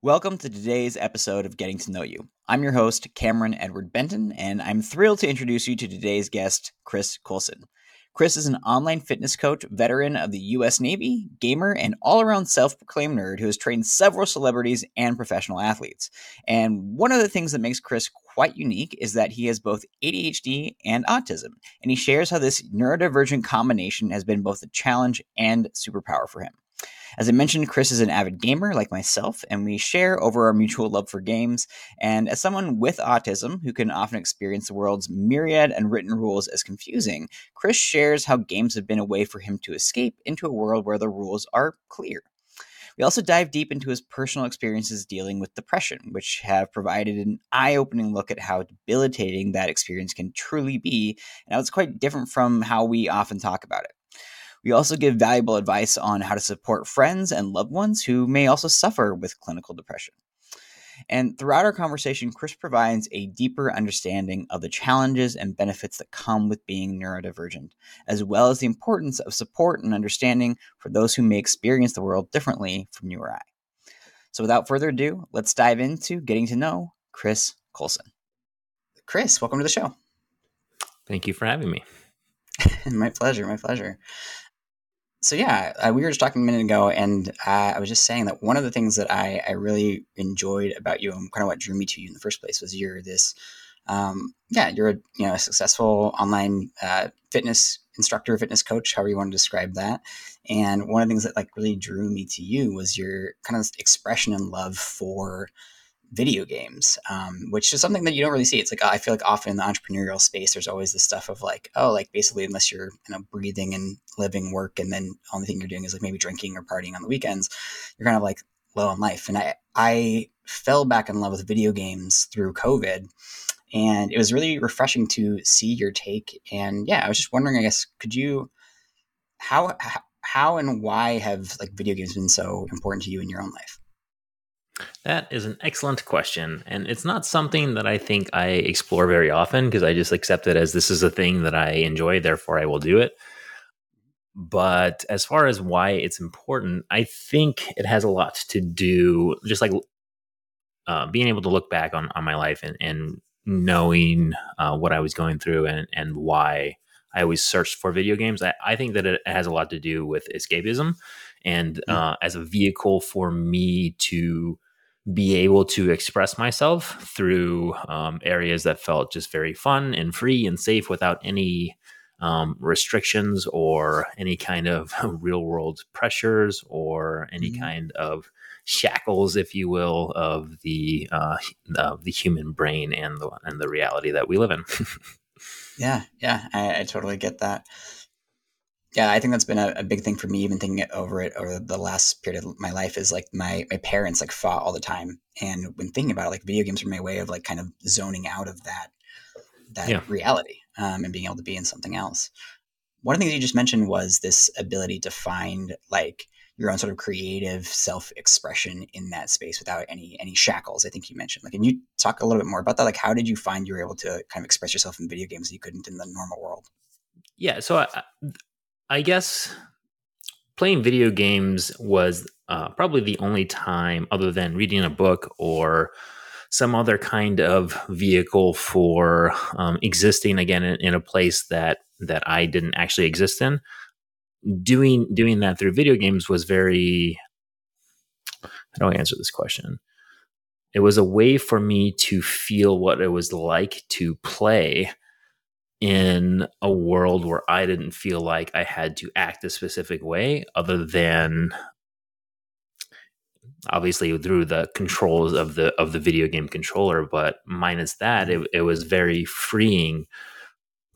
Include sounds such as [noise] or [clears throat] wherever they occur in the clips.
Welcome to today's episode of Getting to Know You. I'm your host, Cameron Edward Benton, and I'm thrilled to introduce you to today's guest, Chris Coulson. Chris is an online fitness coach, veteran of the U.S. Navy, gamer, and all around self proclaimed nerd who has trained several celebrities and professional athletes. And one of the things that makes Chris quite unique is that he has both ADHD and autism, and he shares how this neurodivergent combination has been both a challenge and superpower for him. As I mentioned, Chris is an avid gamer like myself, and we share over our mutual love for games. And as someone with autism who can often experience the world's myriad and written rules as confusing, Chris shares how games have been a way for him to escape into a world where the rules are clear. We also dive deep into his personal experiences dealing with depression, which have provided an eye opening look at how debilitating that experience can truly be, and how it's quite different from how we often talk about it. We also give valuable advice on how to support friends and loved ones who may also suffer with clinical depression. And throughout our conversation, Chris provides a deeper understanding of the challenges and benefits that come with being neurodivergent, as well as the importance of support and understanding for those who may experience the world differently from you or I. So, without further ado, let's dive into getting to know Chris Coulson. Chris, welcome to the show. Thank you for having me. [laughs] my pleasure. My pleasure so yeah, uh, we were just talking a minute ago, and uh, I was just saying that one of the things that I, I really enjoyed about you and kind of what drew me to you in the first place was you're this, um, yeah, you're a you know a successful online uh, fitness instructor, fitness coach, however you want to describe that. And one of the things that like really drew me to you was your kind of expression and love for video games, um, which is something that you don't really see. It's like I feel like often in the entrepreneurial space, there's always this stuff of like, oh, like basically unless you're you know breathing and living work, and then only thing you're doing is like maybe drinking or partying on the weekends, you're kind of like low on life. And I I fell back in love with video games through COVID, and it was really refreshing to see your take. And yeah, I was just wondering, I guess, could you how how and why have like video games been so important to you in your own life? That is an excellent question. And it's not something that I think I explore very often because I just accept it as this is a thing that I enjoy, therefore I will do it. But as far as why it's important, I think it has a lot to do, just like uh, being able to look back on, on my life and, and knowing uh, what I was going through and, and why I always searched for video games. I, I think that it has a lot to do with escapism and mm. uh, as a vehicle for me to be able to express myself through um, areas that felt just very fun and free and safe without any um, restrictions or any kind of [laughs] real world pressures or any mm-hmm. kind of shackles, if you will, of the uh, of the human brain and the and the reality that we live in. [laughs] yeah, yeah, I, I totally get that yeah, I think that's been a, a, big thing for me, even thinking it over it over the last period of my life is like my my parents like fought all the time. And when thinking about it, like video games are my way of like kind of zoning out of that that yeah. reality um, and being able to be in something else. One of the things you just mentioned was this ability to find like your own sort of creative self expression in that space without any any shackles. I think you mentioned. Like, can you talk a little bit more about that? Like, how did you find you were able to kind of express yourself in video games that you couldn't in the normal world? Yeah, so I, I guess playing video games was uh, probably the only time, other than reading a book or some other kind of vehicle for um, existing again in, in, a place that that I didn't actually exist in. Doing doing that through video games was very. How do I answer this question? It was a way for me to feel what it was like to play in a world where I didn't feel like I had to act a specific way other than obviously through the controls of the of the video game controller but minus that it, it was very freeing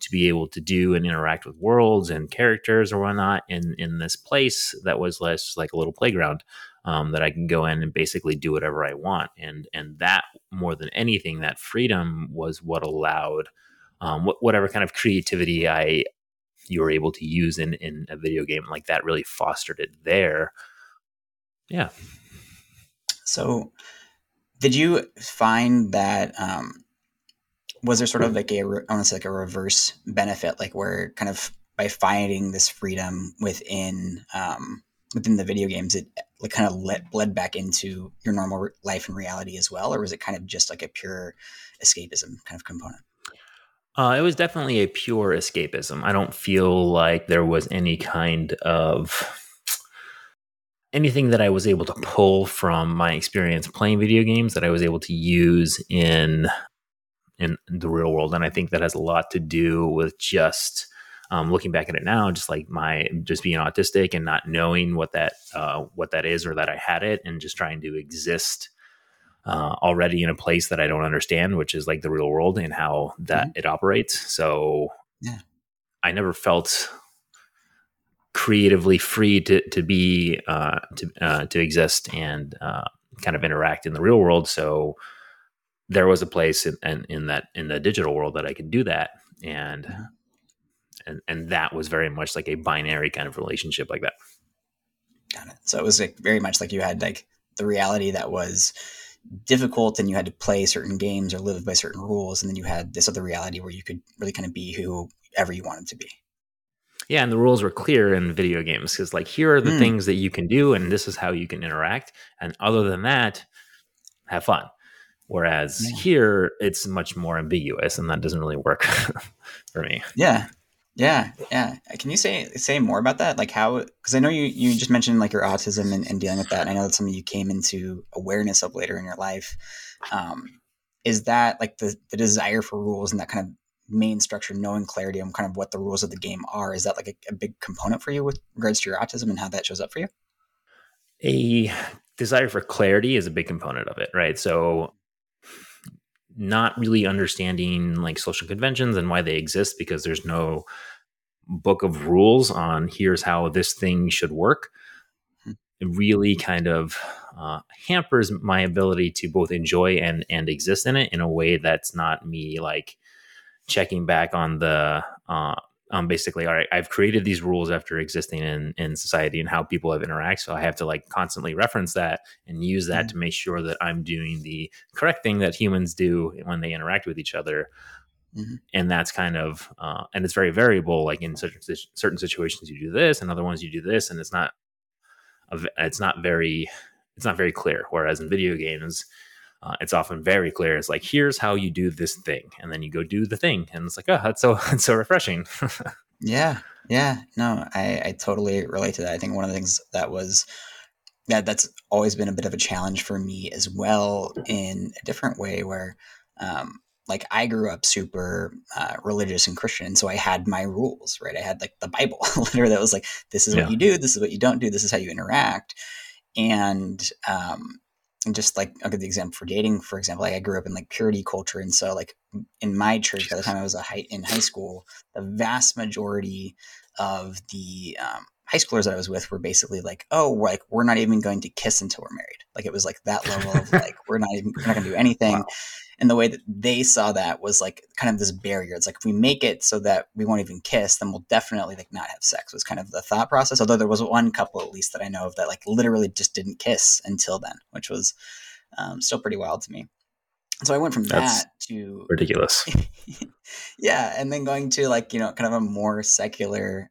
to be able to do and interact with worlds and characters or whatnot in in this place that was less like a little playground um, that I can go in and basically do whatever I want. And and that more than anything that freedom was what allowed um, wh- whatever kind of creativity I you were able to use in in a video game like that really fostered it there. Yeah. So, did you find that um, was there sort of like a say like a reverse benefit, like where kind of by finding this freedom within um, within the video games, it like kind of let, bled back into your normal life and reality as well, or was it kind of just like a pure escapism kind of component? Uh, it was definitely a pure escapism. I don't feel like there was any kind of anything that I was able to pull from my experience playing video games that I was able to use in in the real world, and I think that has a lot to do with just um, looking back at it now, just like my just being autistic and not knowing what that uh, what that is or that I had it, and just trying to exist uh, already in a place that I don't understand, which is like the real world and how that mm-hmm. it operates. So yeah. I never felt creatively free to to be uh, to uh, to exist and uh, kind of interact in the real world. So there was a place in, in, in that in the digital world that I could do that, and mm-hmm. and and that was very much like a binary kind of relationship like that. Got it. So it was like very much like you had like the reality that was difficult and you had to play certain games or live by certain rules and then you had this other reality where you could really kind of be whoever you wanted to be yeah and the rules were clear in video games because like here are the mm. things that you can do and this is how you can interact and other than that have fun whereas yeah. here it's much more ambiguous and that doesn't really work [laughs] for me yeah yeah, yeah. Can you say say more about that? Like how? Because I know you you just mentioned like your autism and, and, dealing with that. And I know that's something you came into awareness of later in your life. Um, is that like the the desire for rules and that kind of main structure, knowing clarity on kind of what the rules of the game are? Is that like a, a big component for you with regards to your autism and how that shows up for you? A desire for clarity is a big component of it, right? So not really understanding like social conventions and why they exist because there's no book of rules on here's how this thing should work hmm. it really kind of uh, hampers my ability to both enjoy and and exist in it in a way that's not me like checking back on the uh, um, basically, all right, I've created these rules after existing in, in society and how people have interact. So I have to like constantly reference that and use that mm-hmm. to make sure that I'm doing the correct thing that humans do when they interact with each other. Mm-hmm. And that's kind of, uh, and it's very variable. Like in certain, certain situations, you do this, and other ones you do this, and it's not, it's not very, it's not very clear. Whereas in video games, uh, it's often very clear. It's like, here's how you do this thing, and then you go do the thing, and it's like, oh, that's so [laughs] that's so refreshing. [laughs] yeah, yeah, no, I, I totally relate to that. I think one of the things that was that that's always been a bit of a challenge for me as well in a different way, where um, like I grew up super uh, religious and Christian, so I had my rules, right? I had like the Bible, [laughs] literally that was like, this is yeah. what you do, this is what you don't do, this is how you interact, and um, and just like I'll give the example for dating, for example, like I grew up in like purity culture. And so like in my church, by the time I was a high, in high school, the vast majority of the um, high schoolers that I was with were basically like, oh, we're like, we're not even going to kiss until we're married. Like it was like that level of [laughs] like, we're not even, we're not going to do anything. Wow and the way that they saw that was like kind of this barrier it's like if we make it so that we won't even kiss then we'll definitely like not have sex was kind of the thought process although there was one couple at least that i know of that like literally just didn't kiss until then which was um, still pretty wild to me so i went from That's that to ridiculous [laughs] yeah and then going to like you know kind of a more secular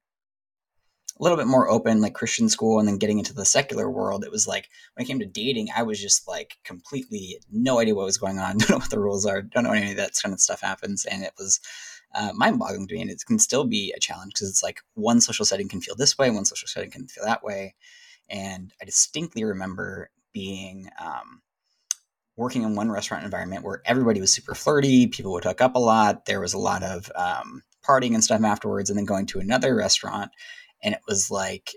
a little bit more open, like Christian school, and then getting into the secular world, it was like when it came to dating, I was just like completely no idea what was going on, [laughs] don't know what the rules are, don't know any of that kind of stuff happens, and it was uh, mind-boggling to me. And it can still be a challenge because it's like one social setting can feel this way, one social setting can feel that way, and I distinctly remember being. Um, working in one restaurant environment where everybody was super flirty, people would hook up a lot, there was a lot of um, partying and stuff afterwards, and then going to another restaurant and it was like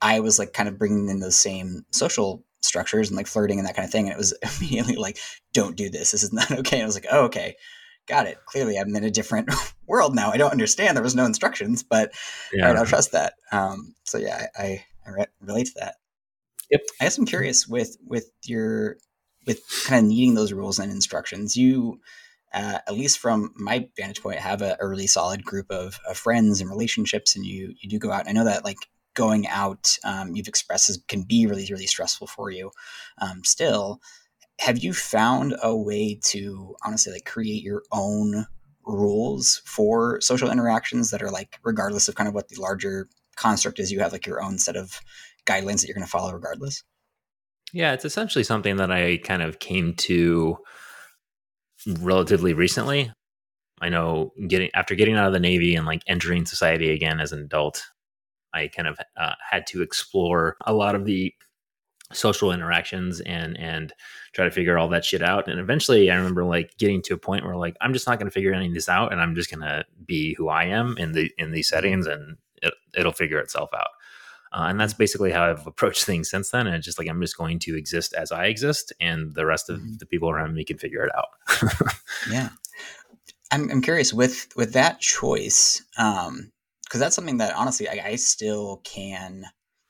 I was like kind of bringing in those same social structures and like flirting and that kind of thing, and it was [laughs] immediately like, "Don't do this. This is not [laughs] okay." And I was like, "Oh, okay." Got it. Clearly, I'm in a different [laughs] world now. I don't understand. There was no instructions, but yeah. all right, I'll trust that. Um, so yeah, I, I, I re- relate to that. Yep. I guess I'm curious with with your with kind of needing those rules and instructions. You uh, at least from my vantage point, have a, a really solid group of, of, friends and relationships, and you you do go out. And I know that like going out, um, you've expressed is, can be really really stressful for you. Um, still, have you found a way to honestly like create your own rules for social interactions that are like regardless of kind of what the larger construct is, you have like your own set of guidelines that you're going to follow regardless? Yeah, it's essentially something that I kind of came to relatively recently. I know getting after getting out of the Navy and like entering society again as an adult, I kind of uh, had to explore a lot of the social interactions and and try to figure all that shit out. And eventually, I remember like getting to a point where like I'm just not going to figure any of this out, and I'm just going to be who I am in the in these settings, and it, it'll figure itself out. Uh, and that's basically how I've approached things since then. And it's just like I'm just going to exist as I exist, and the rest of mm-hmm. the people around me can figure it out. [laughs] yeah, I'm, I'm curious with with that choice, because um, that's something that honestly I, I still can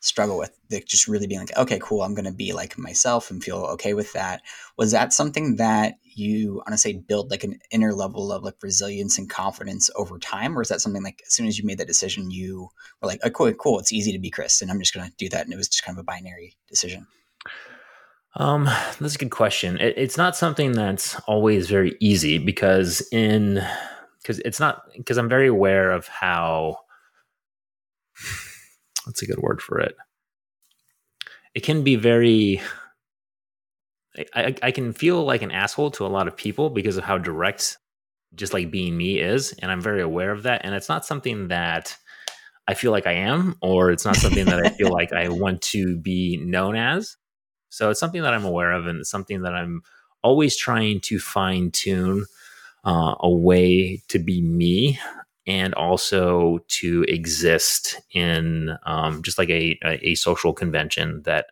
struggle with like just really being like okay cool i'm going to be like myself and feel okay with that. Was that something that you say build like an inner level of like resilience and confidence over time? Or is that something like as soon as you made that decision you were like oh, cool cool it's easy to be chris and i'm just going to do that and it was just kind of a binary decision? Um that's a good question. It, it's not something that's always very easy because in because it's not because i'm very aware of how what's a good word for it? It can be very. I, I can feel like an asshole to a lot of people because of how direct just like being me is. And I'm very aware of that. And it's not something that I feel like I am, or it's not something that I [laughs] feel like I want to be known as. So it's something that I'm aware of and it's something that I'm always trying to fine tune uh, a way to be me and also to exist in um, just like a, a, a social convention that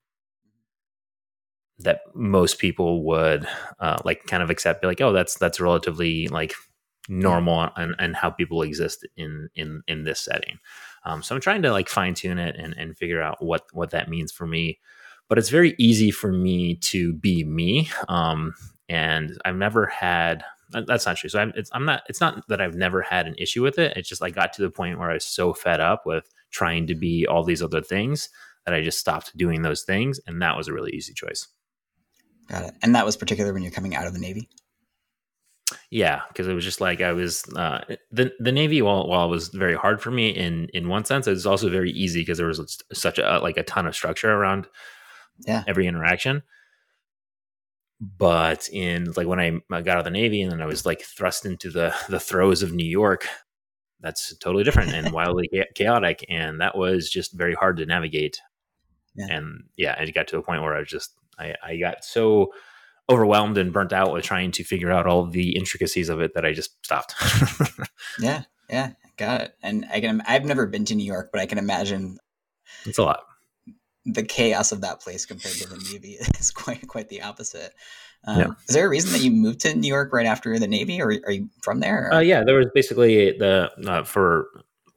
that most people would uh, like kind of accept be like oh that's that's relatively like normal and, and how people exist in in in this setting. Um, so i'm trying to like fine tune it and, and figure out what what that means for me but it's very easy for me to be me um, and i've never had that's not true. So I'm, it's, I'm not. It's not that I've never had an issue with it. It's just I got to the point where I was so fed up with trying to be all these other things that I just stopped doing those things, and that was a really easy choice. Got it. And that was particular when you're coming out of the Navy. Yeah, because it was just like I was uh, the the Navy. While while it was very hard for me in in one sense, it was also very easy because there was such a like a ton of structure around yeah every interaction but in like when I, got out of the Navy and then I was like thrust into the the throes of New York, that's totally different and [laughs] wildly chaotic, and that was just very hard to navigate. Yeah. And yeah, it got to a point where I was just I, I got so overwhelmed and burnt out with trying to figure out all the intricacies of it that I just stopped. [laughs] yeah, yeah, got it. And I can I've never been to New York, but I can imagine it's a lot the chaos of that place compared to the Navy [laughs] is quite quite the opposite. Um, yeah. Is there a reason that you moved to New York right after the Navy, or are you from there? Uh, yeah, there was basically the uh, for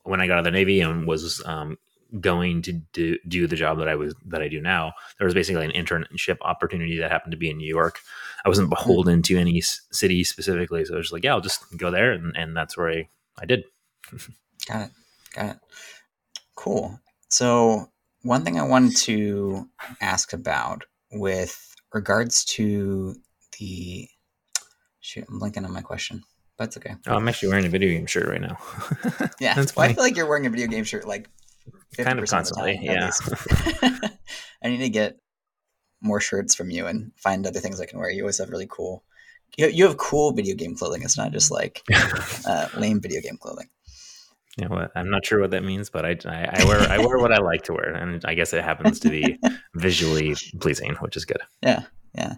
when I got out of the Navy and was um, going to do, do the job that I was that I do now. There was basically an internship opportunity that happened to be in New York. I wasn't mm-hmm. beholden to any city specifically, so I was like, yeah, I'll just go there, and, and that's where I I did. [laughs] got it. Got it. Cool. So one thing I wanted to ask about with regards to the shoot, I'm blanking on my question. That's okay. Oh, I'm actually wearing a video game shirt right now. [laughs] yeah, that's well, I feel like you're wearing a video game shirt like kind of constantly. Time, yeah, [laughs] I need to get more shirts from you and find other things I can wear. You always have really cool. You, you have cool video game clothing. It's not just like [laughs] uh, lame video game clothing. Yeah, well, I'm not sure what that means, but I, I, I wear I wear what I like to wear, and I guess it happens to be [laughs] visually pleasing, which is good. Yeah, yeah,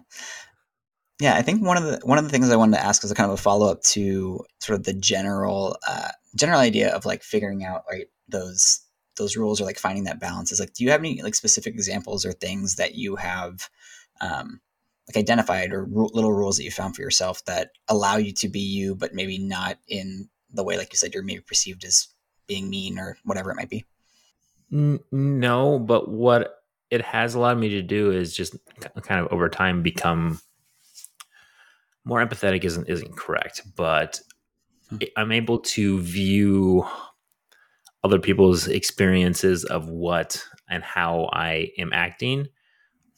yeah. I think one of the one of the things I wanted to ask is a kind of a follow up to sort of the general uh, general idea of like figuring out right those those rules or like finding that balance. Is like, do you have any like specific examples or things that you have um, like identified or ru- little rules that you found for yourself that allow you to be you, but maybe not in the way, like you said, you're maybe perceived as being mean or whatever it might be? No, but what it has allowed me to do is just kind of over time become more empathetic isn't isn't correct, but hmm. I'm able to view other people's experiences of what and how I am acting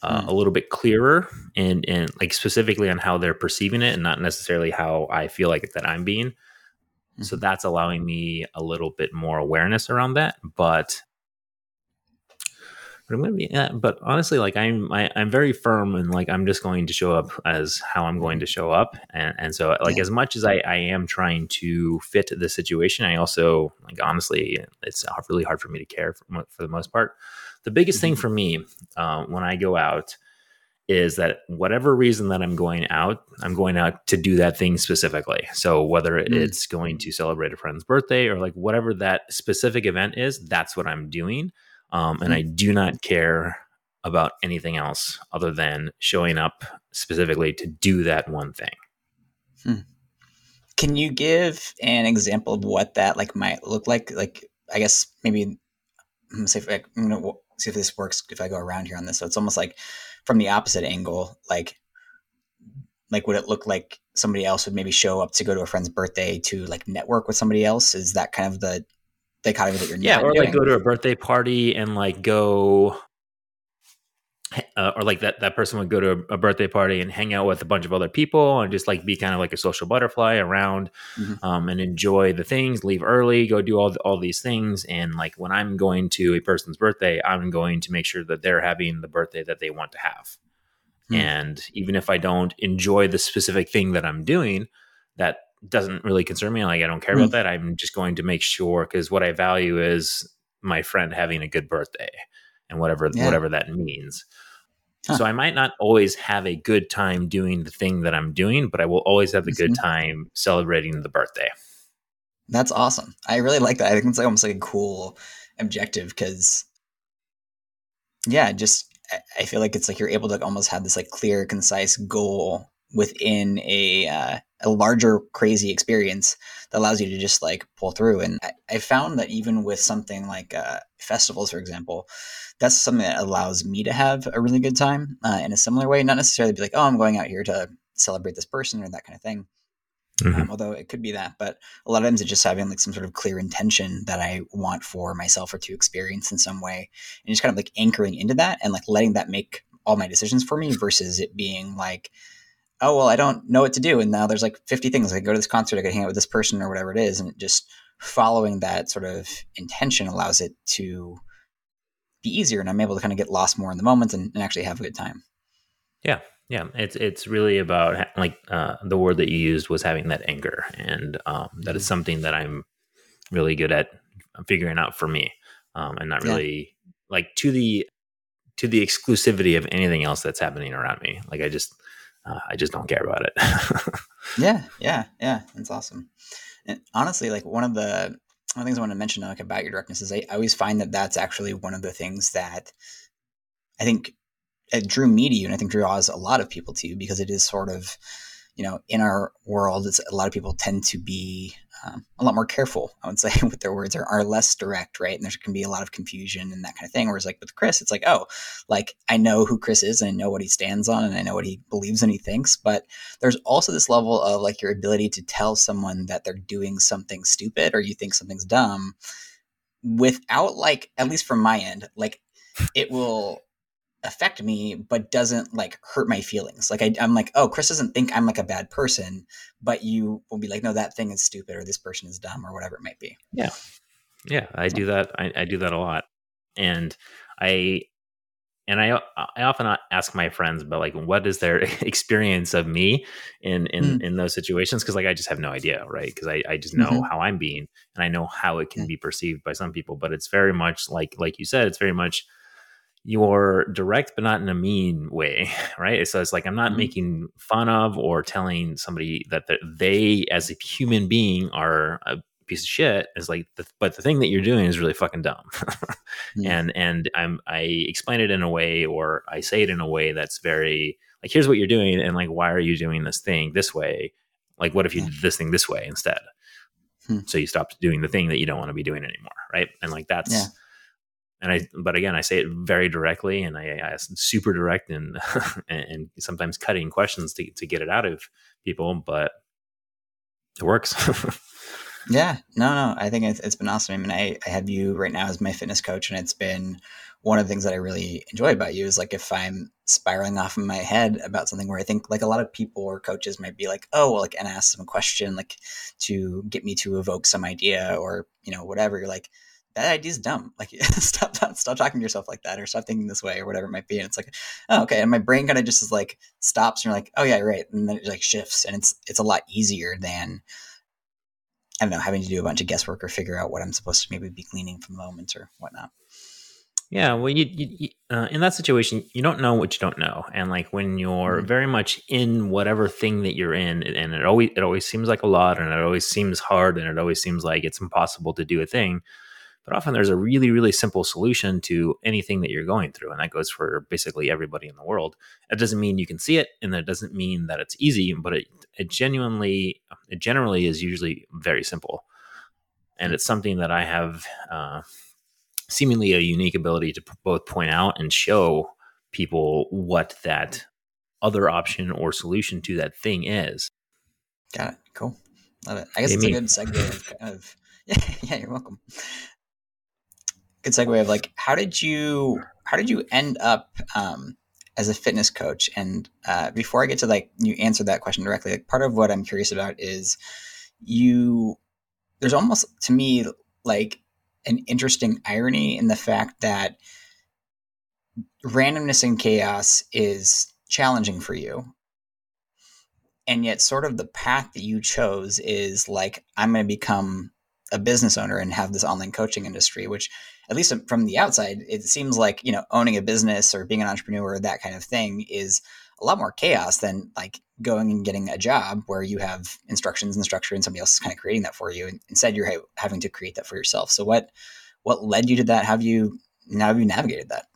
uh, hmm. a little bit clearer and and like specifically on how they're perceiving it and not necessarily how I feel like that I'm being. So mm-hmm. that's allowing me a little bit more awareness around that. But but I'm gonna be. But honestly, like I'm, I, am i am very firm and like I'm just going to show up as how I'm going to show up, and and so like yeah. as much as I, I am trying to fit the situation, I also like honestly, it's really hard for me to care for, for the most part. The biggest mm-hmm. thing for me uh, when I go out is that whatever reason that I'm going out, I'm going out to do that thing specifically. So whether mm. it's going to celebrate a friend's birthday or like whatever that specific event is, that's what I'm doing. Um, and mm. I do not care about anything else other than showing up specifically to do that one thing. Hmm. Can you give an example of what that like might look like? Like, I guess maybe I'm gonna say if I, I'm gonna see if this works if I go around here on this. So it's almost like from the opposite angle, like like would it look like somebody else would maybe show up to go to a friend's birthday to like network with somebody else? Is that kind of the dichotomy that you're yeah, or doing? like go to a birthday party and like go uh, or like that that person would go to a, birthday party and hang out with a bunch of other people and just like be kind of like a social butterfly around mm-hmm. um, and enjoy the things leave early go do all, the, all these things and like when i'm going to a person's birthday i'm going to make sure that they're having the birthday that they want to have mm-hmm. and even if i don't enjoy the specific thing that i'm doing that doesn't really concern me like i don't care mm-hmm. about that i'm just going to make sure because what i value is my friend having a good birthday and whatever yeah. whatever that means Huh. So I might not always have a good time doing the thing that I'm doing, but I will always have a good mm-hmm. time celebrating the birthday. That's awesome. I really like that. I think it's like almost like a cool objective because, yeah, just I feel like it's like you're able to almost have this like clear, concise goal within a uh, a larger crazy experience that allows you to just like pull through. And I, I found that even with something like uh, festivals, for example, that's something that allows me to have a really good time uh, in a similar way. Not necessarily be like, oh, I'm going out here to celebrate this person or that kind of thing. Mm-hmm. Um, although it could be that, but a lot of times it's just having like some sort of clear intention that I want for myself or to experience in some way, and just kind of like anchoring into that and like letting that make all my decisions for me versus it being like, oh well, I don't know what to do, and now there's like 50 things. I go to this concert, I could hang out with this person or whatever it is, and just following that sort of intention allows it to be easier and I'm able to kind of get lost more in the moment and, and actually have a good time. Yeah. Yeah. It's, it's really about like, uh, the word that you used was having that anger. And, um, that is mm-hmm. something that I'm really good at figuring out for me. Um, and not really yeah. like to the, to the exclusivity of anything else that's happening around me. Like I just, uh, I just don't care about it. [laughs] yeah. Yeah. Yeah. That's awesome. And honestly, like one of the one of the things I want to mention like about your directness is I, I always find that that's actually one of the things that I think it drew me to you, and I think draws a lot of people to you because it is sort of, you know, in our world, it's a lot of people tend to be um, a lot more careful, I would say, [laughs] with their words or are less direct, right? And there can be a lot of confusion and that kind of thing. Whereas, like with Chris, it's like, oh, like I know who Chris is and I know what he stands on and I know what he believes and he thinks. But there's also this level of like your ability to tell someone that they're doing something stupid or you think something's dumb without, like, at least from my end, like it will affect me but doesn't like hurt my feelings. Like I, am like oh chris doesn't think i'm like a bad person but you will be like no that thing is stupid or this person is dumb or whatever it might be. Yeah. Yeah i do that I, I do that a lot. And i and I I often ask my friends about like what is their [laughs] experience of me in in mm. in those situations because like I just have no idea right? Because I I just know mm-hmm. how I'm being and I know how it can be perceived by some people but it's very much like like you said it's very much you're direct but not in a mean way [laughs] right? So it's like i'm not mm-hmm. making fun of or telling somebody that they as a human being are a piece of shit is like the, but the thing that you're doing is really fucking dumb. Mm-hmm. [laughs] and and i'm i explain it in a way or i say it in a way that's very like here's what you're doing and like why are you doing this thing this way? Like what if you did this thing this way instead? Hmm. so you stopped doing the thing that you don't want to be doing anymore right? And like that's yeah and I, but again, I say it very directly, and I, I super direct [laughs] and and sometimes cutting questions to to get it out of people, but it works. [laughs] yeah, no, no, I think it's, it's been awesome. I mean, I, I have you right now as my fitness coach, and it's been one of the things that I really enjoy about you is like if I'm spiraling off in my head about something where I think like a lot of people or coaches might be like, oh, well, like, and ask some question like to get me to evoke some idea or, you know, whatever. You're like, that idea is dumb. Like [laughs] stop, stop, stop talking to yourself like that, or stop thinking this way, or whatever it might be. And it's like, oh, okay. And my brain kind of just is like stops, and you're like, oh yeah, right. And then it like shifts, and it's it's a lot easier than I don't know having to do a bunch of guesswork or figure out what I'm supposed to maybe be gleaning from the moment or whatnot. Yeah, well, you, you uh, in that situation, you don't know what you don't know, and like when you're mm-hmm. very much in whatever thing that you're in, and it always it always seems like a lot, and it always seems hard, and it always seems like it's impossible to do a thing. But often there's a really really simple solution to anything that you're going through, and that goes for basically everybody in the world. It doesn't mean you can see it, and that doesn't mean that it's easy, but it it genuinely it generally is usually very simple, and it's something that I have. Uh, seemingly a unique ability to both point out and show people what that other option or solution to that thing is. Got it. Cool. Love it. I guess it's a good segue of, of yeah, [laughs] yeah, you're welcome. Good segue of like how did you how did you end up um, as a fitness coach? And uh, before I get to like you answer that question directly, like part of what I'm curious about is you there's almost to me like an interesting irony in the fact that randomness and chaos is challenging for you. And yet, sort of the path that you chose is like, I'm going to become a business owner and have this online coaching industry, which, at least from the outside, it seems like, you know, owning a business or being an entrepreneur, that kind of thing is a lot more chaos than like going and getting a job where you have instructions and structure and somebody else is kind of creating that for you. And instead, you're having to create that for yourself. So, what, what led you to that? Have you now have you navigated that?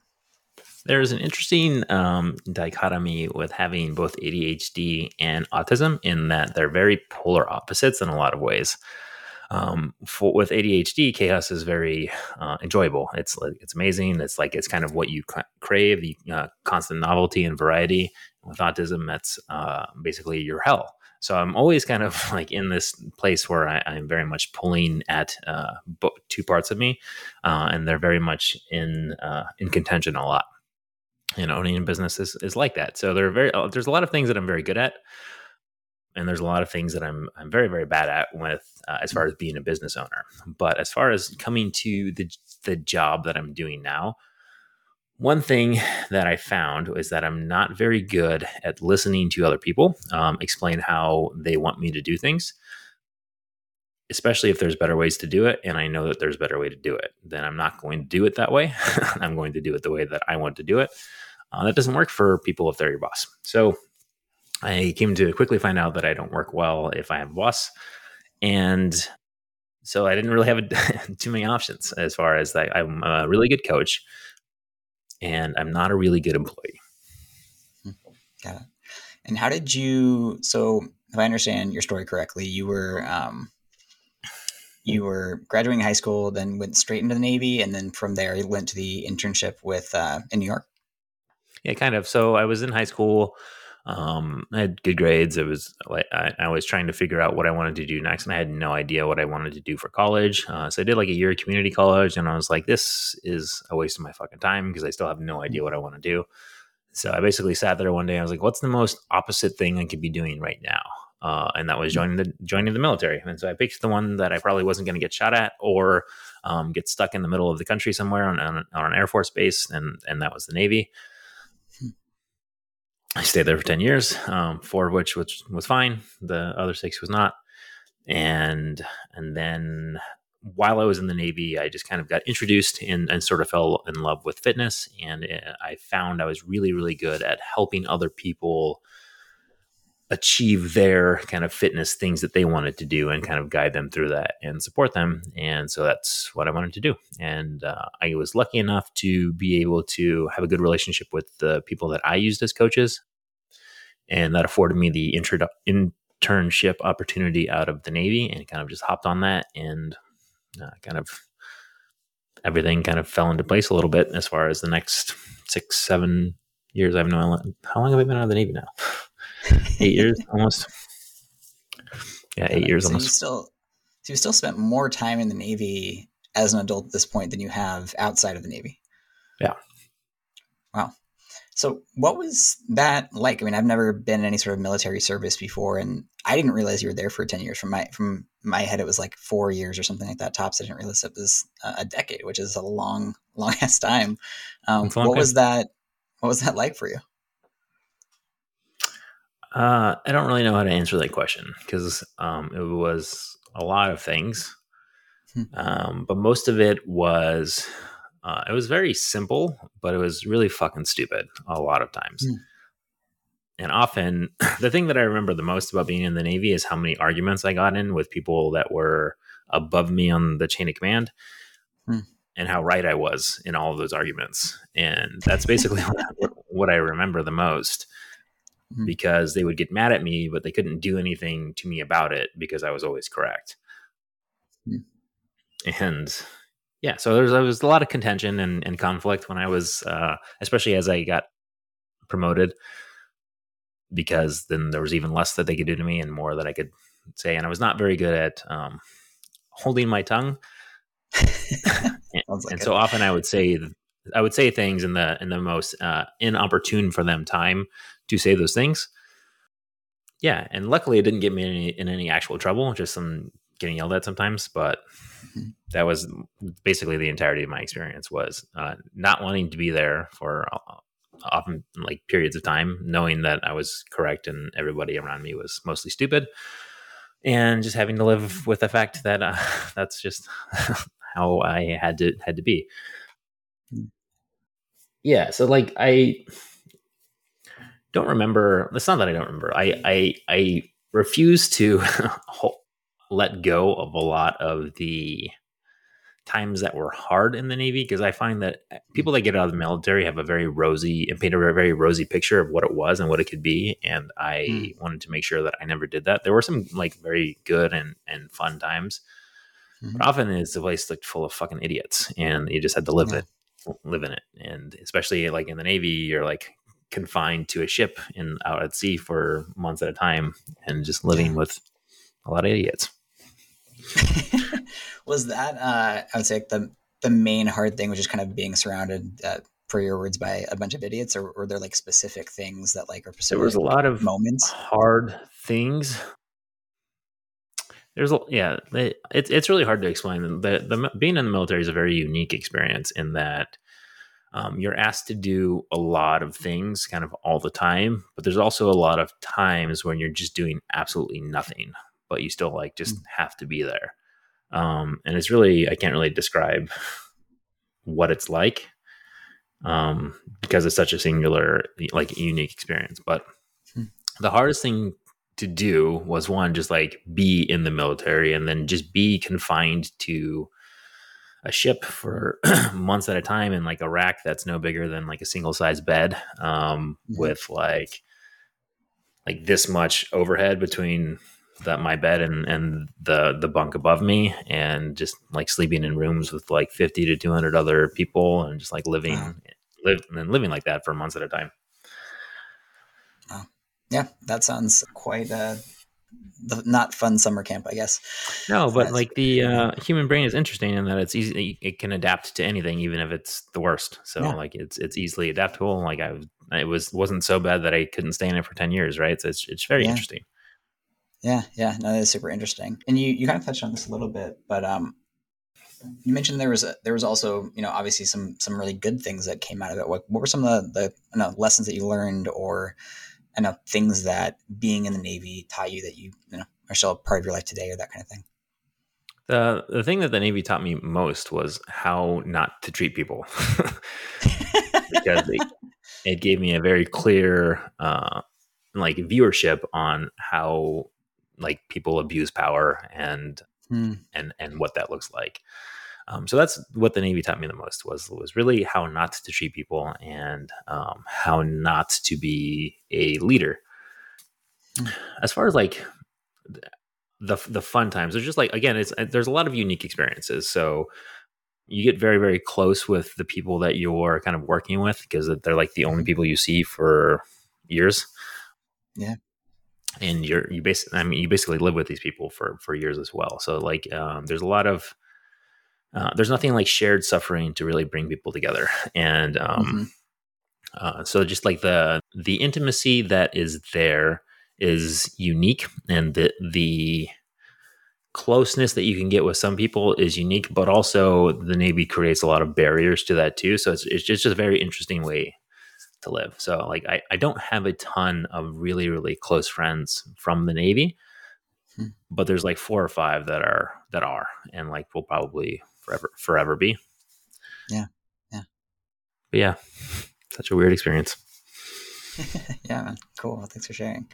There's an interesting um, dichotomy with having both ADHD and autism in that they're very polar opposites in a lot of ways. Um, for, with ADHD, chaos is very uh, enjoyable. It's it's amazing. It's like it's kind of what you crave, the uh, constant novelty and variety. With autism, that's uh, basically your hell. So I'm always kind of [laughs] like in this place where I, am very much pulling at uh, two parts of me, uh, and they're very much in uh, in contention a lot. And owning a business is, is like that. So there are very there's a lot of things that I'm very good at, and there's a lot of things that I'm I'm very very bad at with uh, as far as being a business owner. But as far as coming to the the job that I'm doing now, one thing that I found is that I'm not very good at listening to other people um, explain how they want me to do things, especially if there's better ways to do it. And I know that there's a better way to do it. Then I'm not going to do it that way. [laughs] I'm going to do it the way that I want to do it. Uh, that doesn't work for people if they're your boss. So I came to quickly find out that I don't work well if I have a boss. And so I didn't really have a, [laughs] too many options as far as that. I'm a really good coach and I'm not a really good employee. Hmm. Got it. And how did you? So, if I understand your story correctly, you were um, you were graduating high school, then went straight into the Navy, and then from there you went to the internship with uh, in New York. Yeah, kind of. So I was in high school. Um, I had good grades. It was like I, I, was trying to figure out what I wanted to do next, and I had no idea what I wanted to do for college. Uh, so I did like a year of community college, and I was like, "This is a waste of my fucking time" because I still have no idea what I want to do. So I basically sat there one day. I was like, "What's the most opposite thing I could be doing right now?" Uh, and that was joining the joining the military. And so I picked the one that I probably wasn't going to get shot at or um, get stuck in the middle of the country somewhere on, on, on, an air force base, and and that was the Navy. I stayed there for 10 years, um, four of which which was fine. The other six was not. And and then while I was in the Navy, I just kind of got introduced in, and sort of fell in love with fitness. And uh, I found I was really, really good at helping other people achieve their kind of fitness things that they wanted to do and kind of guide them through that and support them. And so that's what I wanted to do. And uh, I was lucky enough to be able to have a good relationship with the people that I used as coaches and that afforded me the intro- internship opportunity out of the Navy, and kind of just hopped on that, and uh, kind of everything kind of fell into place a little bit as far as the next six, seven years. I have no how long have I been out of the Navy now? Eight years almost. Yeah, eight years so almost. You still, so you still spent more time in the Navy as an adult at this point than you have outside of the Navy. Yeah. Wow. So, what was that like? I mean, I've never been in any sort of military service before, and I didn't realize you were there for ten years. From my from my head, it was like four years or something like that tops. I didn't realize it was a decade, which is a long, [laughs] long ass time. Um, what time. was that? What was that like for you? Uh, I don't really know how to answer that question because um, it was a lot of things, hmm. um, but most of it was uh, it was very simple, but it was really fucking stupid a lot of times. Mm. And often, [clears throat] the thing that I remember the most about being in the Navy is how many arguments I got in with people that were above me on the chain of command mm. and how right I was in all of those arguments. And [laughs] that's basically [laughs] what I remember the most mm. because they would get mad at me, but they couldn't do anything to me about it because I was always correct. Hmm. And yeah, so there was, there was a lot of contention and, and conflict when I was, uh, especially as I got promoted, because then there was even less that they could do to me and more that I could say. And I was not very good at um, holding my tongue. [laughs] and, like and so often I would say, I would say things in the in the most uh, inopportune for them time to say those things. Yeah, and luckily it didn't get me in any, in any actual trouble, just some getting yelled at sometimes. But mm-hmm. that was basically the entirety of my experience was uh, not wanting to be there for uh, often like periods of time, knowing that I was correct and everybody around me was mostly stupid, and just having to live with the fact that uh, [laughs] that's just [laughs] how I had to had to be. Yeah, so like I don't remember. It's not that I don't remember. I I I refuse to [laughs] let go of a lot of the times that were hard in the Navy because I find that people that get out of the military have a very rosy and paint a very rosy picture of what it was and what it could be. And I mm. wanted to make sure that I never did that. There were some like very good and, and fun times, mm-hmm. but often it's a place like full of fucking idiots and you just had to live yeah. it, live in it. And especially like in the Navy, you're like confined to a ship in out at sea for months at a time and just living with a lot of idiots. [laughs] was that uh, I would say the the main hard thing was just kind of being surrounded uh, per your words by a bunch of idiots or were there like specific things that like are there was a lot of moments hard things there's a yeah it's it's really hard to explain the, the being in the military is a very unique experience in that um, you're asked to do a lot of things kind of all the time but there's also a lot of times when you're just doing absolutely nothing but you still like just mm. have to be there. Um, and it's really I can't really describe what it's like um, because it's such a singular, like unique experience. But mm. the hardest thing to do was one just like be in the military and then just be confined to a ship for [clears throat] months at a time in like a rack that's no bigger than like a single size bed um, mm-hmm. with like like this much overhead between that my bed and and the the bunk above me and just like sleeping in rooms with like 50 to 200 other people and just like living wow. live and living like that for months at a time. Yeah that sounds quite uh the not fun summer camp i guess no but That's like the uh human brain is interesting in that it's easy it can adapt to anything even if it's the worst so yeah. like it's it's easily adaptable like i it was wasn't so bad that i couldn't stay in it for 10 years right so it's it's very yeah. interesting yeah, yeah, no, that is super interesting. And you you kind of touched on this a little bit, but um, you mentioned there was a, there was also you know obviously some some really good things that came out of it. What what were some of the the you know, lessons that you learned, or I know things that being in the Navy taught you that you you know are still a part of your life today, or that kind of thing. The the thing that the Navy taught me most was how not to treat people, [laughs] because it, it, gave me a very clear uh, like viewership on how like people abuse power and hmm. and and what that looks like. Um, so that's what the Navy taught me the most was was really how not to treat people and um, how not to be a leader. Hmm. As far as like the the fun times, there's just like again, it's there's a lot of unique experiences. So you get very very close with the people that you're kind of working with because they're like the only people you see for years. Yeah and you're you basically I mean you basically live with these people for for years as well. So like um, there's a lot of uh, there's nothing like shared suffering to really bring people together, and um, Uh, so just like the the intimacy that is there is unique, and the the closeness that you can get with some people is unique, but also the Navy creates a lot of barriers to that too. So it's it's just, just a very interesting way to live. So like I, I don't have a ton of really, really close friends from the Navy, hmm. but there's like four or five that are that are and like we'll probably forever forever be. Yeah. Yeah. But yeah. [laughs] Such a weird experience. [laughs] yeah, man. Cool. Thanks for sharing.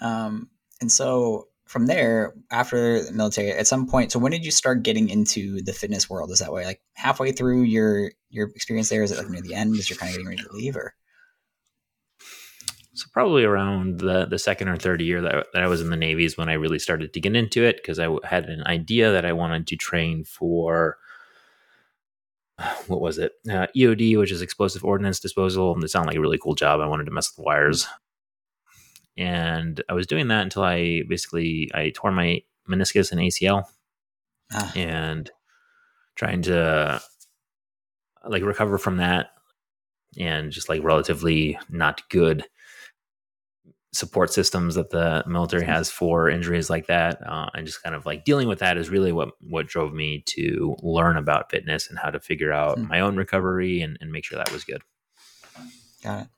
Um, and so from there, after the military, at some point, so when did you start getting into the fitness world? Is that way, like halfway through your your experience there? Is it like near the end? Is you're kind of getting ready to leave, or? So probably around the the second or third year that, that I was in the Navy is when I really started to get into it because I had an idea that I wanted to train for [sighs] what was it uh, EOD, which is explosive ordnance disposal. And it sounded like a really cool job. I wanted to mess with the wires, and I was doing that until I basically I tore my meniscus and ACL, ah. and trying to like recover from that and just like relatively not good support systems that the military has for injuries like that uh, and just kind of like dealing with that is really what what drove me to learn about fitness and how to figure out hmm. my own recovery and, and make sure that was good. Got it.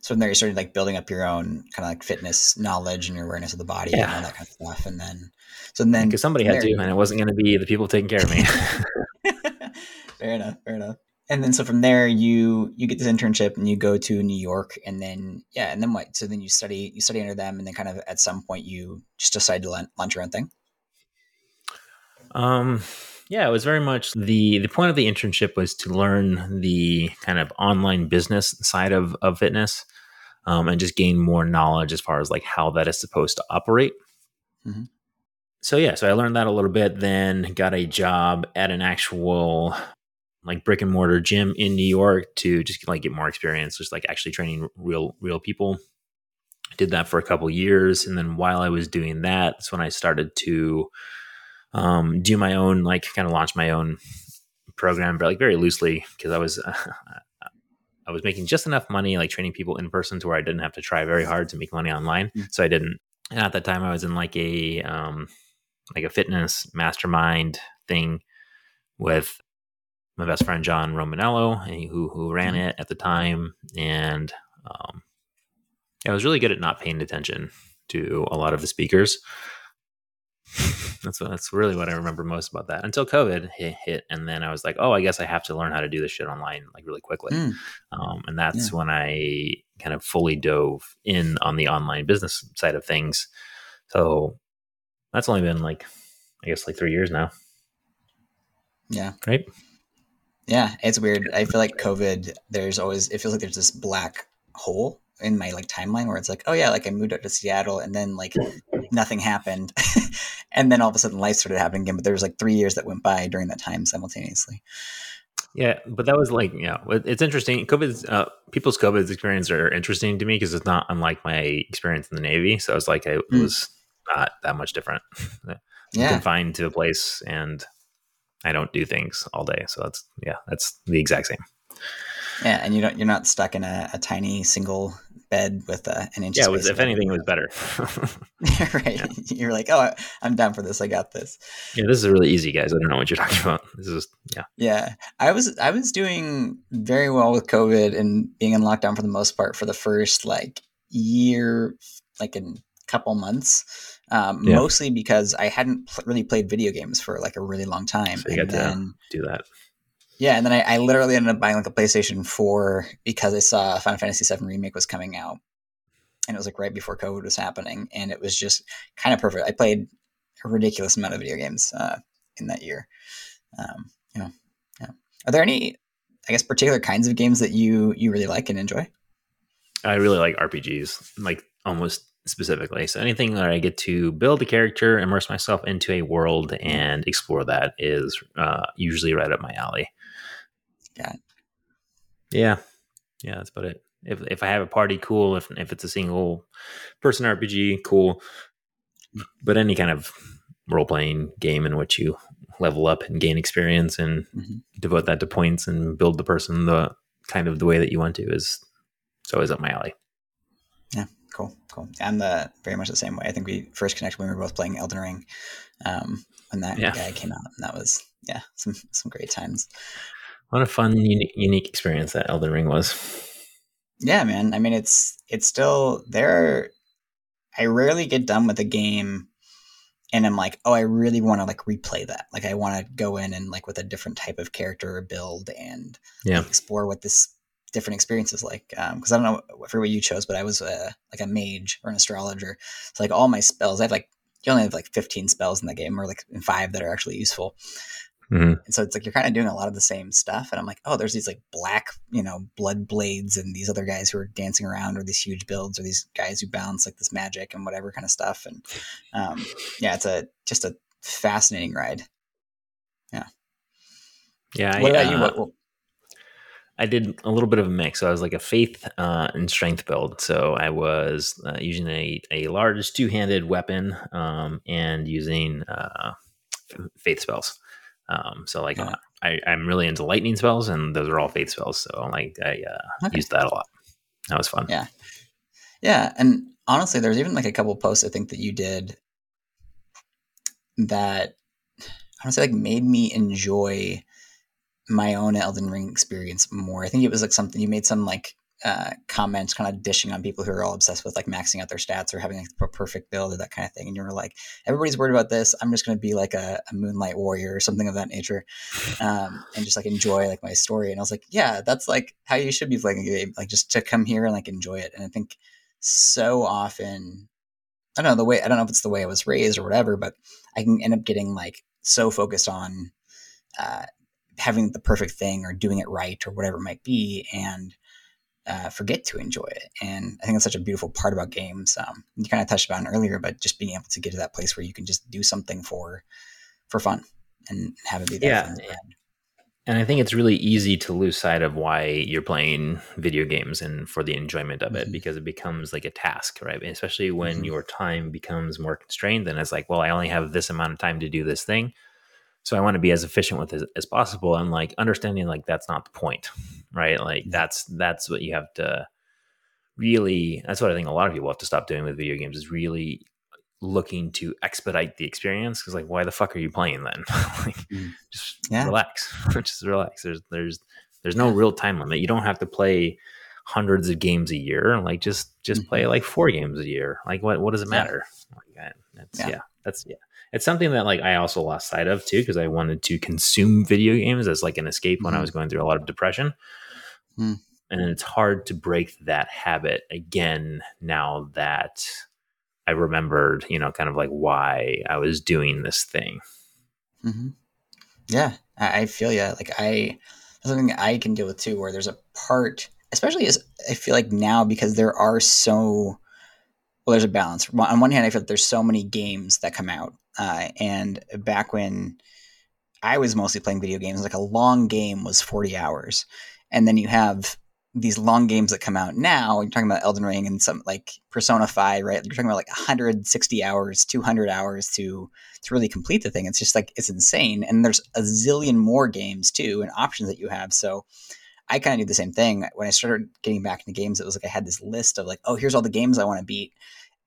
So from there you started like building up your own kind of like fitness knowledge and your awareness of the body yeah. and all that kind of stuff and then so then because somebody had to and it wasn't going to be the people taking care of me. [laughs] Fair enough fair enough and then so from there you you get this internship and you go to New York and then yeah and then what? So then you study you study under them and then kind of at some point you just decide to launch your own thing? Um yeah it was very much the the point of the internship was to learn the kind of online business side of of fitness um, and just gain more knowledge as far as like how that is supposed to operate. Mm-hmm. so yeah so i learned that a little bit then got a job at an actual like brick and mortar gym in New York to just like get more experience, just like actually training real real people. I did that for a couple years, and then while I was doing that, that's when I started to um, do my own, like, kind of launch my own program, but like very loosely because I was. [laughs] Uh, I was making just enough money, like training people in person, to where I didn't have to try very hard to make money online. Mm-hmm. So I didn't. And at that time, I was in like a um, like a fitness mastermind thing with my best friend John Romanello, who who ran mm-hmm. it at the time, and um, I was really good at not paying attention to a lot of the speakers. [laughs] that's that's really what I remember most about that. Until COVID hit, hit, and then I was like, oh, I guess I have to learn how to do this shit online like really quickly. Mm. Um, and that's yeah. when I kind of fully dove in on the online business side of things. So that's only been like, I guess, like three years now. Yeah. Right. Yeah, it's weird. I feel like COVID, there's always, it feels like there's this black hole in my like timeline where it's like, oh yeah, like I moved out to Seattle and then like nothing happened. [laughs] and then all of a sudden life started happening again. But there was like three years that went by during that time simultaneously. Yeah, but that was like, yeah, it's interesting. COVID's, uh, people's COVID experience are interesting to me because it's not unlike my experience in the Navy. So it's like, it mm. was not that much different. [laughs] yeah. Confined to a place and I don't do things all day. So that's yeah, that's the exact same. Yeah, and you don't you're not stuck in a, a tiny single bed with uh, an inch. Yeah, was, if anything, it was better. [laughs] [laughs] right. Yeah. [laughs] You're like, oh, I'm down for this. I got this. Yeah, this is really easy, guys. I don't know what you're talking about. This is yeah. Yeah, I was I was doing very well with COVID and being in lockdown for the most part for the first like year, like in couple months um, yeah. mostly because I hadn't pl- really played video games for like a really long time. So you and then, to do that. Yeah, and then I, I, literally ended up buying like a PlayStation 4 because I saw Final Fantasy VII remake was coming out, and it was like right before COVID was happening, and it was just kind of perfect. I played a ridiculous amount of video games uh, in that year. Um, yeah, yeah. Are there any, I guess, particular kinds of games that you you really like and enjoy? I really like RPGs, like almost specifically. So anything that I get to build a character, immerse myself into a world, and explore that is uh, usually right up my alley. Yeah. Yeah. Yeah, that's about it. If if I have a party, cool. If if it's a single person RPG, cool. But any kind of role playing game in which you level up and gain experience and mm-hmm. devote that to points and build the person the kind of the way that you want to is so it's up my alley. Yeah, cool, cool. I'm the very much the same way. I think we first connected when we were both playing Elden Ring um, when that yeah. guy came out, and that was yeah, some some great times. What a fun, unique, unique experience that Elden Ring was. Yeah, man. I mean, it's it's still there. I rarely get done with a game and I'm like, oh, I really want to like replay that. Like, I want to go in and like with a different type of character or build and yeah. explore what this different experiences is like. Because um, I don't know for what you chose, but I was uh, like a mage or an astrologer. So like all my spells, I have like you only have like 15 spells in the game, or like five that are actually useful. Mm-hmm. And so it's like you're kind of doing a lot of the same stuff. And I'm like, oh, there's these like black, you know, blood blades and these other guys who are dancing around or these huge builds or these guys who bounce like this magic and whatever kind of stuff. And um, yeah, it's a just a fascinating ride. Yeah. Yeah. What I, about uh, you? What, what, I did a little bit of a mix. So I was like a faith uh, and strength build. So I was uh, using a, a large two handed weapon um, and using uh, faith spells. Um, so like yeah. I, I'm really into lightning spells, and those are all faith spells. So like I uh, okay. used that a lot. That was fun. Yeah, yeah, and honestly, there's even like a couple posts I think that you did that I want to say like made me enjoy my own Elden Ring experience more. I think it was like something you made some like uh, comments kind of dishing on people who are all obsessed with like maxing out their stats or having like, a perfect build or that kind of thing. And you were like, everybody's worried about this. I'm just going to be like a, a, moonlight warrior or something of that nature. Um, and just like enjoy like my story. And I was like, yeah, that's like how you should be playing a game. Like just to come here and like enjoy it. And I think so often, I don't know the way, I don't know if it's the way I was raised or whatever, but I can end up getting like so focused on, uh, having the perfect thing or doing it right or whatever it might be. And, uh, forget to enjoy it. And I think that's such a beautiful part about games. Um, you kind of touched on earlier, but just being able to get to that place where you can just do something for for fun and have it be that yeah. And I think it's really easy to lose sight of why you're playing video games and for the enjoyment of it mm-hmm. because it becomes like a task, right? Especially when mm-hmm. your time becomes more constrained, then it's like, well, I only have this amount of time to do this thing so i want to be as efficient with it as possible and like understanding like that's not the point [laughs] right like that's that's what you have to really that's what i think a lot of people have to stop doing with video games is really looking to expedite the experience because like why the fuck are you playing then [laughs] like mm. just yeah. relax [laughs] just relax there's there's there's no real time limit you don't have to play hundreds of games a year like just just mm-hmm. play like four games a year like what what does it matter yeah. like, that's yeah. yeah that's yeah it's something that like I also lost sight of too because I wanted to consume video games as like an escape mm-hmm. when I mm-hmm. was going through a lot of depression. Mm. And it's hard to break that habit again now that I remembered, you know, kind of like why I was doing this thing. Mm-hmm. Yeah, I, feel you. Like I, something I can deal with too, where there's a part, especially as I feel like now because there are so well, there's a balance. On one hand, I feel like there's so many games that come out uh, and back when I was mostly playing video games, like a long game was 40 hours. And then you have these long games that come out now. You're talking about Elden Ring and some like Persona 5, right? You're talking about like 160 hours, 200 hours to to really complete the thing. It's just like it's insane. And there's a zillion more games too and options that you have. So I kind of do the same thing. When I started getting back into games, it was like I had this list of like, oh, here's all the games I want to beat.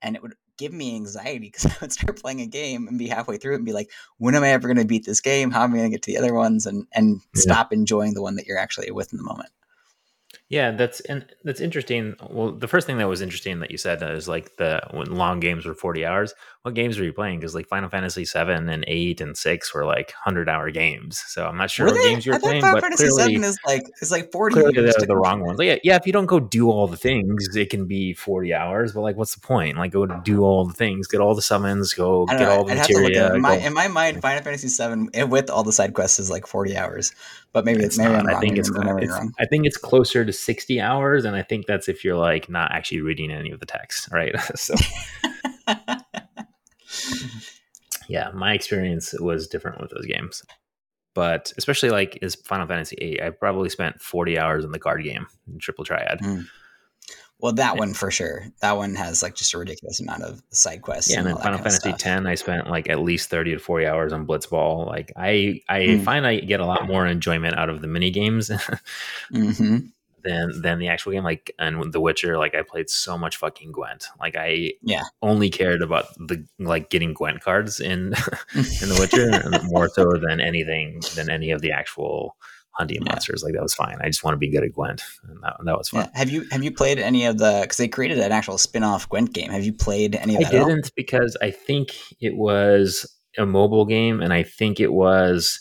And it would give me anxiety because [laughs] I would start playing a game and be halfway through it and be like, when am I ever going to beat this game? How am I going to get to the other ones? And and yeah. stop enjoying the one that you're actually with in the moment. Yeah, that's and that's interesting. Well, the first thing that was interesting that you said is like the when long games were forty hours. What games were you playing? Because like Final Fantasy seven and eight and six were like hundred hour games. So I'm not sure were what they? games you were playing. Final but Fantasy clearly, seven is like is like forty. Clearly, they're the wrong ones. Like, yeah, yeah. If you don't go do all the things, it can be forty hours. But like, what's the point? Like, go do all the things, get all the summons, go get know, all the I'd materia. In my, in my mind, Final Fantasy seven eh, with all the side quests is like forty hours but maybe it's, maybe not. i think it's, it's I think it's closer to 60 hours and I think that's if you're like not actually reading any of the text, right? [laughs] so [laughs] [laughs] Yeah, my experience was different with those games. But especially like is Final Fantasy 8, I probably spent 40 hours in the card game, Triple Triad. Mm. Well, that yeah. one for sure. That one has like just a ridiculous amount of side quests. Yeah, and, and then Final Fantasy X, I spent like at least thirty to forty hours on Blitzball. Like I, I mm. find I get a lot more enjoyment out of the mini games. [laughs] mm-hmm. Than than the actual game. Like and The Witcher, like I played so much fucking Gwent. Like I yeah only cared about the like getting Gwent cards in [laughs] in The Witcher more so than anything than any of the actual hunting yeah. monsters. Like that was fine. I just want to be good at Gwent, and that, that was fun. Yeah. Have you have you played any of the? Because they created an actual spin off Gwent game. Have you played any of that? I didn't because I think it was a mobile game, and I think it was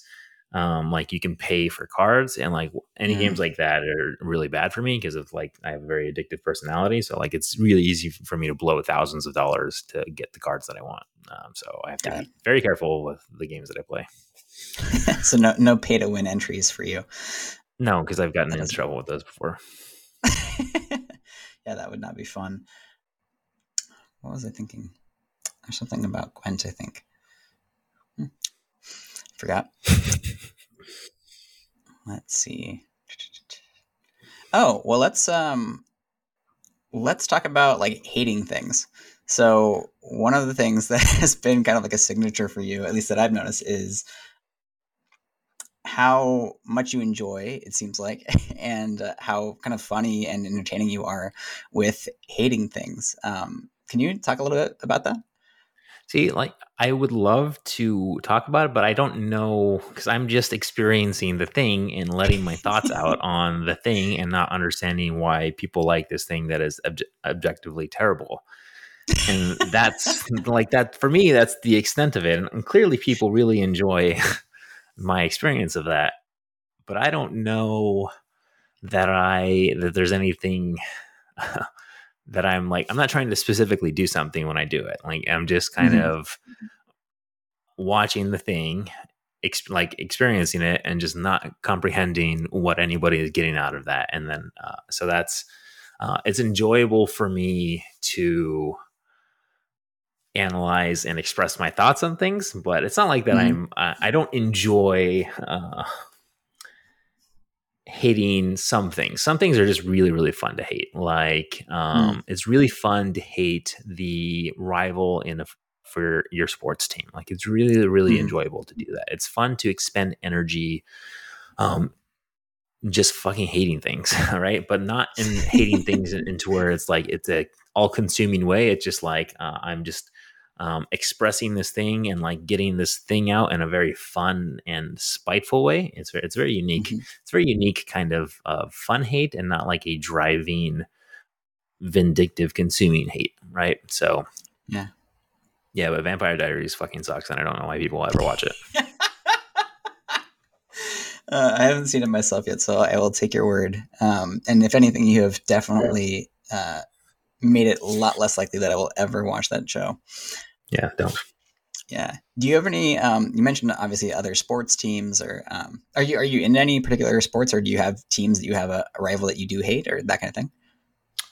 um, like you can pay for cards and like any mm. games like that are really bad for me because of like I have a very addictive personality. So like it's really easy for me to blow thousands of dollars to get the cards that I want. Um, so I have to be very careful with the games that I play. [laughs] so no no pay to win entries for you. No, because I've gotten into trouble with those before. [laughs] yeah, that would not be fun. What was I thinking? There's something about Gwent, I think. Forgot. [laughs] let's see. Oh, well let's um let's talk about like hating things. So one of the things [laughs] that has been kind of like a signature for you, at least that I've noticed, is how much you enjoy, it seems like, [laughs] and uh, how kind of funny and entertaining you are with hating things. Um, can you talk a little bit about that? See, like I would love to talk about it, but I don't know because I'm just experiencing the thing and letting my thoughts out [laughs] on the thing and not understanding why people like this thing that is ob- objectively terrible. And that's [laughs] like that for me, that's the extent of it. And clearly, people really enjoy [laughs] my experience of that. But I don't know that I that there's anything that I'm like, I'm not trying to specifically do something when I do it. Like, I'm just kind mm-hmm. of watching the thing, like experiencing it, and just not comprehending what anybody is getting out of that. And then, uh, so that's, uh, it's enjoyable for me to analyze and express my thoughts on things, but it's not like that mm-hmm. I'm, I don't enjoy, uh, hating some things. Some things are just really, really fun to hate. Like, um, mm. it's really fun to hate the rival in a for your sports team. Like, it's really, really mm. enjoyable to do that. It's fun to expend energy, um, just fucking hating things, [laughs] right? But not in hating things [laughs] into where it's like it's a all consuming way. It's just like uh, I'm just um, expressing this thing and like getting this thing out in a very fun and spiteful way. It's very, it's very unique. Mm-hmm. It's very unique kind of uh, fun hate and not like a driving, vindictive, consuming hate, right? So, yeah, yeah. But Vampire Diaries fucking sucks, and I don't know why people will ever watch it. [laughs] Uh, I haven't seen it myself yet, so I will take your word. Um, and if anything, you have definitely uh, made it a lot less likely that I will ever watch that show. Yeah, don't. Yeah. Do you have any? Um, you mentioned obviously other sports teams, or um, are you are you in any particular sports, or do you have teams that you have a, a rival that you do hate, or that kind of thing?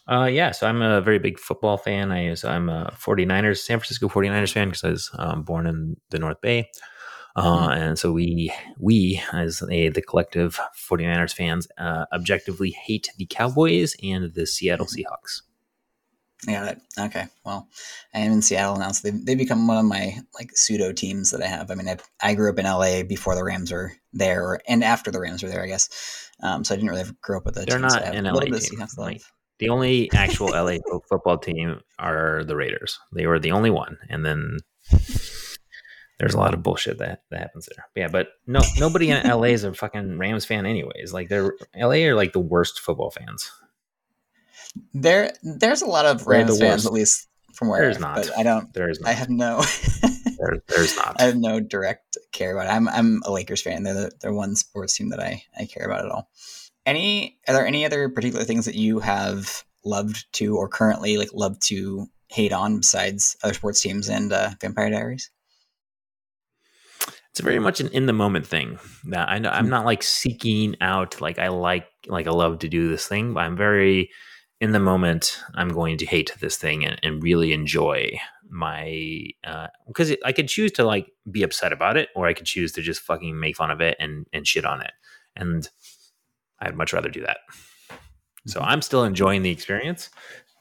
Uh, yeah, so I'm a very big football fan. I so I'm a 49ers, San Francisco 49ers fan because I was um, born in the North Bay. Uh, mm-hmm. and so we we as a, the collective 49ers fans uh, objectively hate the Cowboys and the Seattle mm-hmm. Seahawks. It. Okay. Well, I am in Seattle now, so they they become one of my like pseudo teams that I have. I mean, I, I grew up in LA before the Rams were there, and after the Rams were there, I guess. Um, so I didn't really grow up with the. They're not so an LA team. Like, the only actual LA [laughs] football team are the Raiders. They were the only one, and then there's a lot of bullshit that, that happens there. But yeah, but no, nobody in LA is a fucking Rams fan, anyways. Like they're LA are like the worst football fans. There, there's a lot of Rams fans, at least from where there's not. But I don't. There is. Not. I have no. [laughs] there, there's not. I have no direct care about it. I'm I'm a Lakers fan. They're the, they're one sports team that I I care about at all. Any are there any other particular things that you have loved to or currently like love to hate on besides other sports teams and uh, Vampire Diaries? It's very much an in the moment thing. That I know I'm hmm. not like seeking out like I like like I love to do this thing, but I'm very in the moment, I'm going to hate this thing and, and really enjoy my because uh, I could choose to like be upset about it, or I could choose to just fucking make fun of it and and shit on it, and I'd much rather do that. So mm-hmm. I'm still enjoying the experience,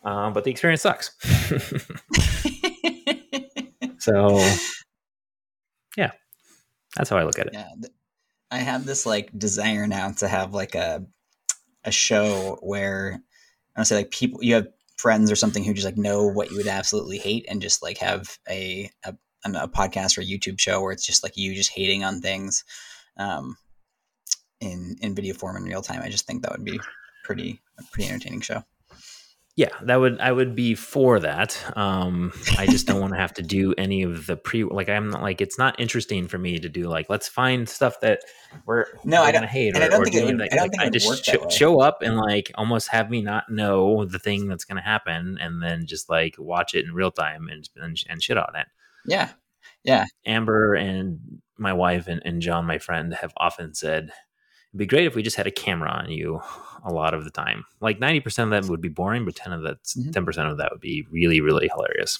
uh, but the experience sucks. [laughs] so, yeah, that's how I look at it. Yeah, I have this like desire now to have like a a show where I say like people you have friends or something who just like know what you would absolutely hate and just like have a a, a podcast or a YouTube show where it's just like you just hating on things um, in in video form in real time. I just think that would be pretty a pretty entertaining show. Yeah, that would I would be for that. Um, I just don't want to have to do any of the pre like I'm not like it's not interesting for me to do like let's find stuff that we're no I don't hate or, I don't think it would, like, I don't like, think I just sh- show up and like almost have me not know the thing that's going to happen and then just like watch it in real time and and, and shit on it. Yeah, yeah, Amber and my wife and, and John, my friend, have often said it'd be great if we just had a camera on you a lot of the time. Like ninety percent of that would be boring, but ten of that, Mhm. 10 percent of that would be really, really hilarious.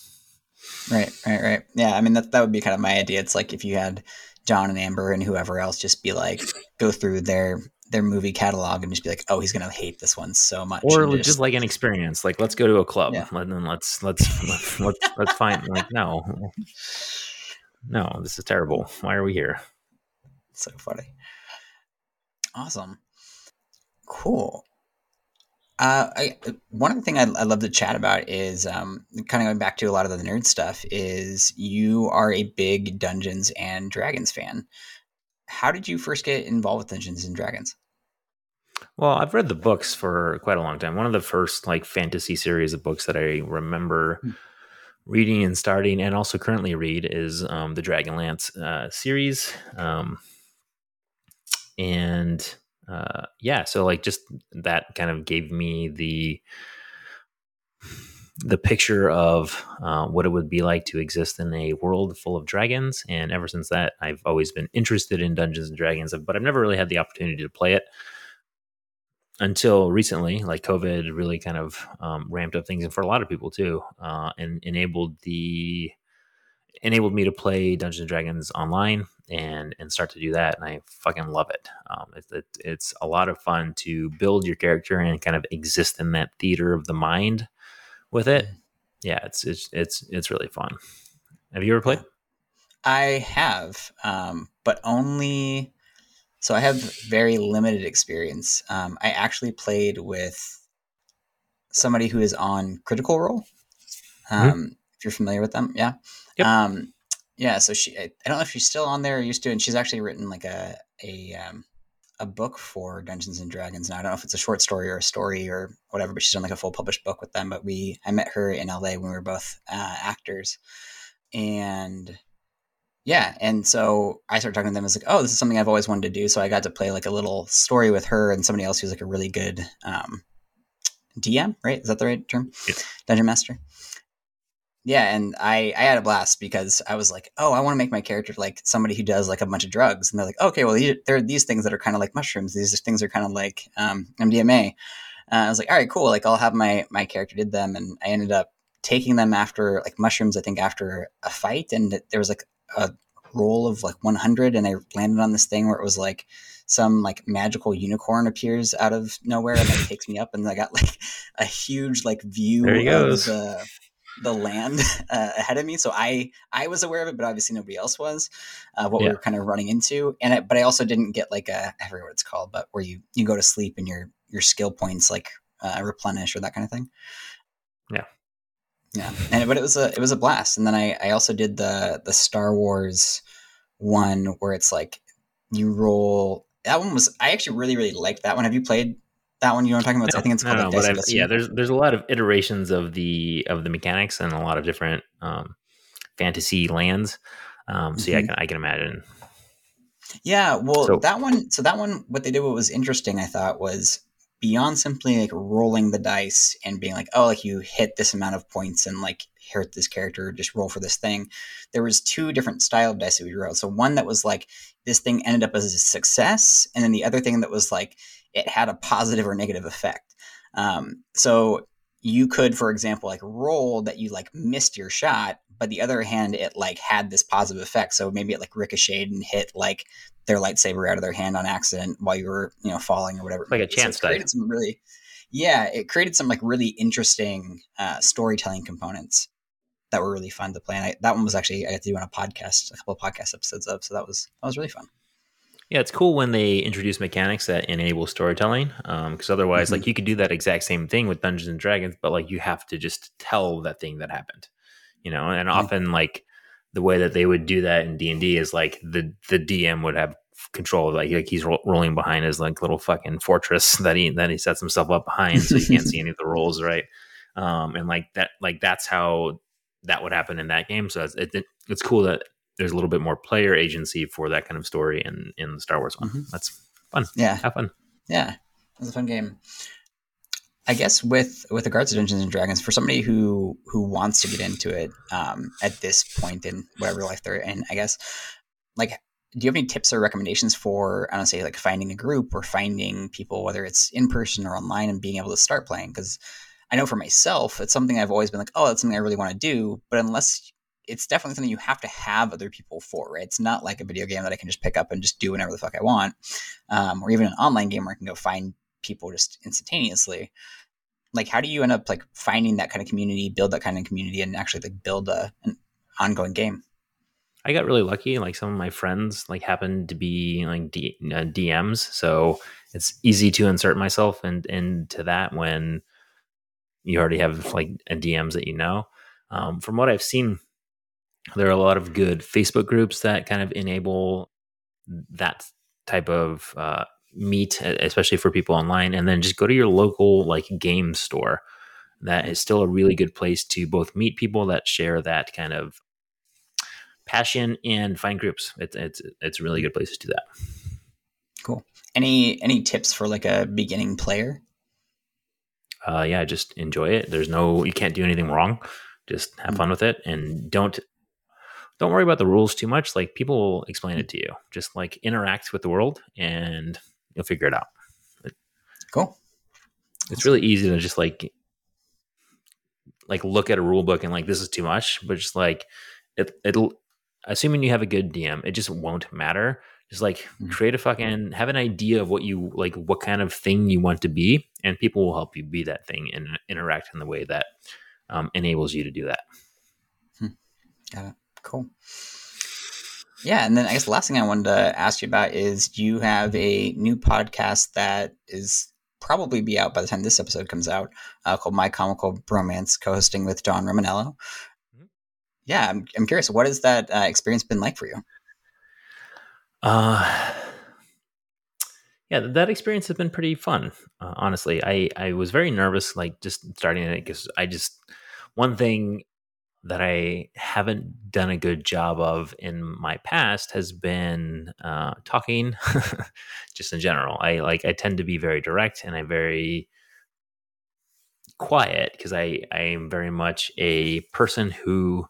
right, right, right. Yeah, I mean that that would be kind of my idea. It's like if you had John and Amber and whoever else just be like go through their their movie catalog and just be like, oh, he's gonna hate this one so much, Or and just, like an experience. Like let's go to a club. Yeah. And then let's let's let's let's, let's find like no. [laughs] No, this is terrible. Why are we here? So funny. Awesome. Cool. Uh, I one of the things I'd, I'd love to chat about is um, kind of going back to a lot of the nerd stuff. Is you are a big Dungeons and Dragons fan? How did you first get involved with Dungeons and Dragons? Well, I've read the books for quite a long time. One of the first like fantasy series of books that I remember Hmm. reading and starting, and also currently read, is um, the Dragonlance uh, series. Um, and uh, yeah, so like just that kind of gave me the the picture of uh, what it would be like to exist in a world full of dragons. And ever since that, I've always been interested in Dungeons and Dragons, but I've never really had the opportunity to play it until recently. Like COVID really kind of um, ramped up things, and for a lot of people too, uh, and enabled the enabled me to play Dungeons and Dragons online and and start to do that, and I fucking love it. Um, it, it. It's a lot of fun to build your character and kind of exist in that theater of the mind with it. Yeah, it's it's it's it's really fun. Have you ever played? I have, um, but only. So I have very limited experience. Um, I actually played with somebody who is on Critical Role. Um, If you're familiar with them, yeah. Yep. Um, yeah. So she, I, don't know if she's still on there or used to, and she's actually written like a a um, a book for Dungeons and Dragons. Now I don't know if it's a short story or a story or whatever, but she's done like a full published book with them. But we, I met her in LA when we were both uh, actors, and yeah, and so I started talking to them. I was like, oh, this is something I've always wanted to do. So I got to play like a little story with her and somebody else who's like a really good um, DM, right? Is that the right term? Yes. Dungeon master. Yeah, and I I had a blast because I was like, oh, I want to make my character like somebody who does like a bunch of drugs, and they're like, okay, well, these, there are these things that are kind of like mushrooms. These things are kind of like um, MDMA. Uh, I was like, all right, cool. Like I'll have my my character did them, and I ended up taking them after like mushrooms. I think after a fight, and there was like a roll of like 100, and I landed on this thing where it was like some like magical unicorn appears out of nowhere and like [laughs] takes me up, and I got like a huge like view There he of goes. The land [laughs] uh, ahead of me. So I I was aware of it, but obviously nobody else was. Uh, what Yeah. we were kind of running into, and I, but I also didn't get like a I forget what it's called, but where you you go to sleep and your your skill points like uh, replenish or that kind of thing. Yeah. yeah. And but it was a it was a blast. And then I I also did the the Star Wars one where it's like you roll. That one was I actually really really liked that one. Have you played that one? You know I'm talking about? I think it's no, called no, like I've- yeah. There's there's a lot of iterations of the of the mechanics and a lot of different um, fantasy lands. Um, so yeah, I Mhm. can I can imagine. Yeah, well, So- that one. So that one, what they did, what was interesting, I thought, was beyond simply like rolling the dice and being like, oh, like you hit this amount of points and like hurt this character, just roll for this thing. There was two different style of dice that we rolled. So one that was like this thing ended up as a success, and then the other thing that was like it had a positive or negative effect. Um, so you could, for example, like roll that you like missed your shot, but the other hand, it like had this positive effect. So maybe it like ricocheted and hit like their lightsaber out of their hand on accident while you were, you know, falling or whatever. Like a. So chance it created some really, yeah, it created some like really interesting uh, storytelling components that were really fun to play. And I, that one was actually I got to do on a podcast, a couple of podcast episodes of. So that was that was really fun. Yeah, it's cool when they introduce mechanics that enable storytelling. Because um, otherwise, mm-hmm. like you could do that exact same thing with Dungeons and Dragons, but like you have to just tell that thing that happened, you know. And mm-hmm. often, like the way that they would do that in D and D is like the the DM would have control, like like he's ro- rolling behind his like little fucking fortress [laughs] that he that he sets himself up behind, so he can't see [laughs] any of the rolls, right? Um, and like that, like that's how that would happen in that game. So it's, it, it's cool that there's a little bit more player agency for that kind of story in in the Star Wars one. Mm-hmm. That's fun. Yeah, have fun. Yeah, it's a fun game. I guess with with regards to Dungeons and Dragons, for somebody who who wants to get into it um, at this point in whatever life they're in, I guess, like, do you have any tips or recommendations for I don't say like finding a group or finding people, whether it's in person or online, and being able to start playing? Because I know for myself, it's something I've always been like, oh, that's something I really want to do, but unless it's definitely something you have to have other people for, right? It's not like a video game that I can just pick up and just do whenever the fuck I want, um, or even an online game where I can go find people just instantaneously. Like, how do you end up like finding that kind of community, build that kind of community, and actually like build a, an ongoing game? I got really lucky. Like some of my friends like happened to be like D- uh, DMs, so it's easy to insert myself in, into that when you already have like DMs that you know. Um, from what I've seen there are a lot of good Facebook groups that kind of enable that type of uh, meet, especially for people online. And then just go to your local like game store. That is still a really good place to both meet people that share that kind of passion and find groups. It's it's it's a really good place to do that. Cool. Any any tips for like a beginning player? Uh, yeah, just enjoy it. There's no you can't do anything wrong. Just have mm. fun with it and don't don't worry about the rules too much. Like people will explain it to you. Just like interact with the world and you'll figure it out. Cool. It's really easy to just like like look at a rule book and like this is too much, but just like it it'll assuming you have a good DM, it just won't matter. Just like mm-hmm. create a fucking have an idea of what you like what kind of thing you want to be and people will help you be that thing and interact in the way that um, enables you to do that. Hmm. Got it. Cool. Yeah, and then I guess the last thing I wanted to ask you about is you have a new podcast that is probably be out by the time this episode comes out uh, called My Comical Bromance, co-hosting with John Romanello. Mm-hmm. Yeah, I'm, I'm curious. What has that uh, experience been like for you? Uh, yeah, that experience has been pretty fun. Uh, honestly, I I was very nervous, like just starting it because I just one thing that I haven't done a good job of in my past has been uh, talking, [laughs] just in general. I like I tend to be very direct and I'm very quiet because I I am very much a person who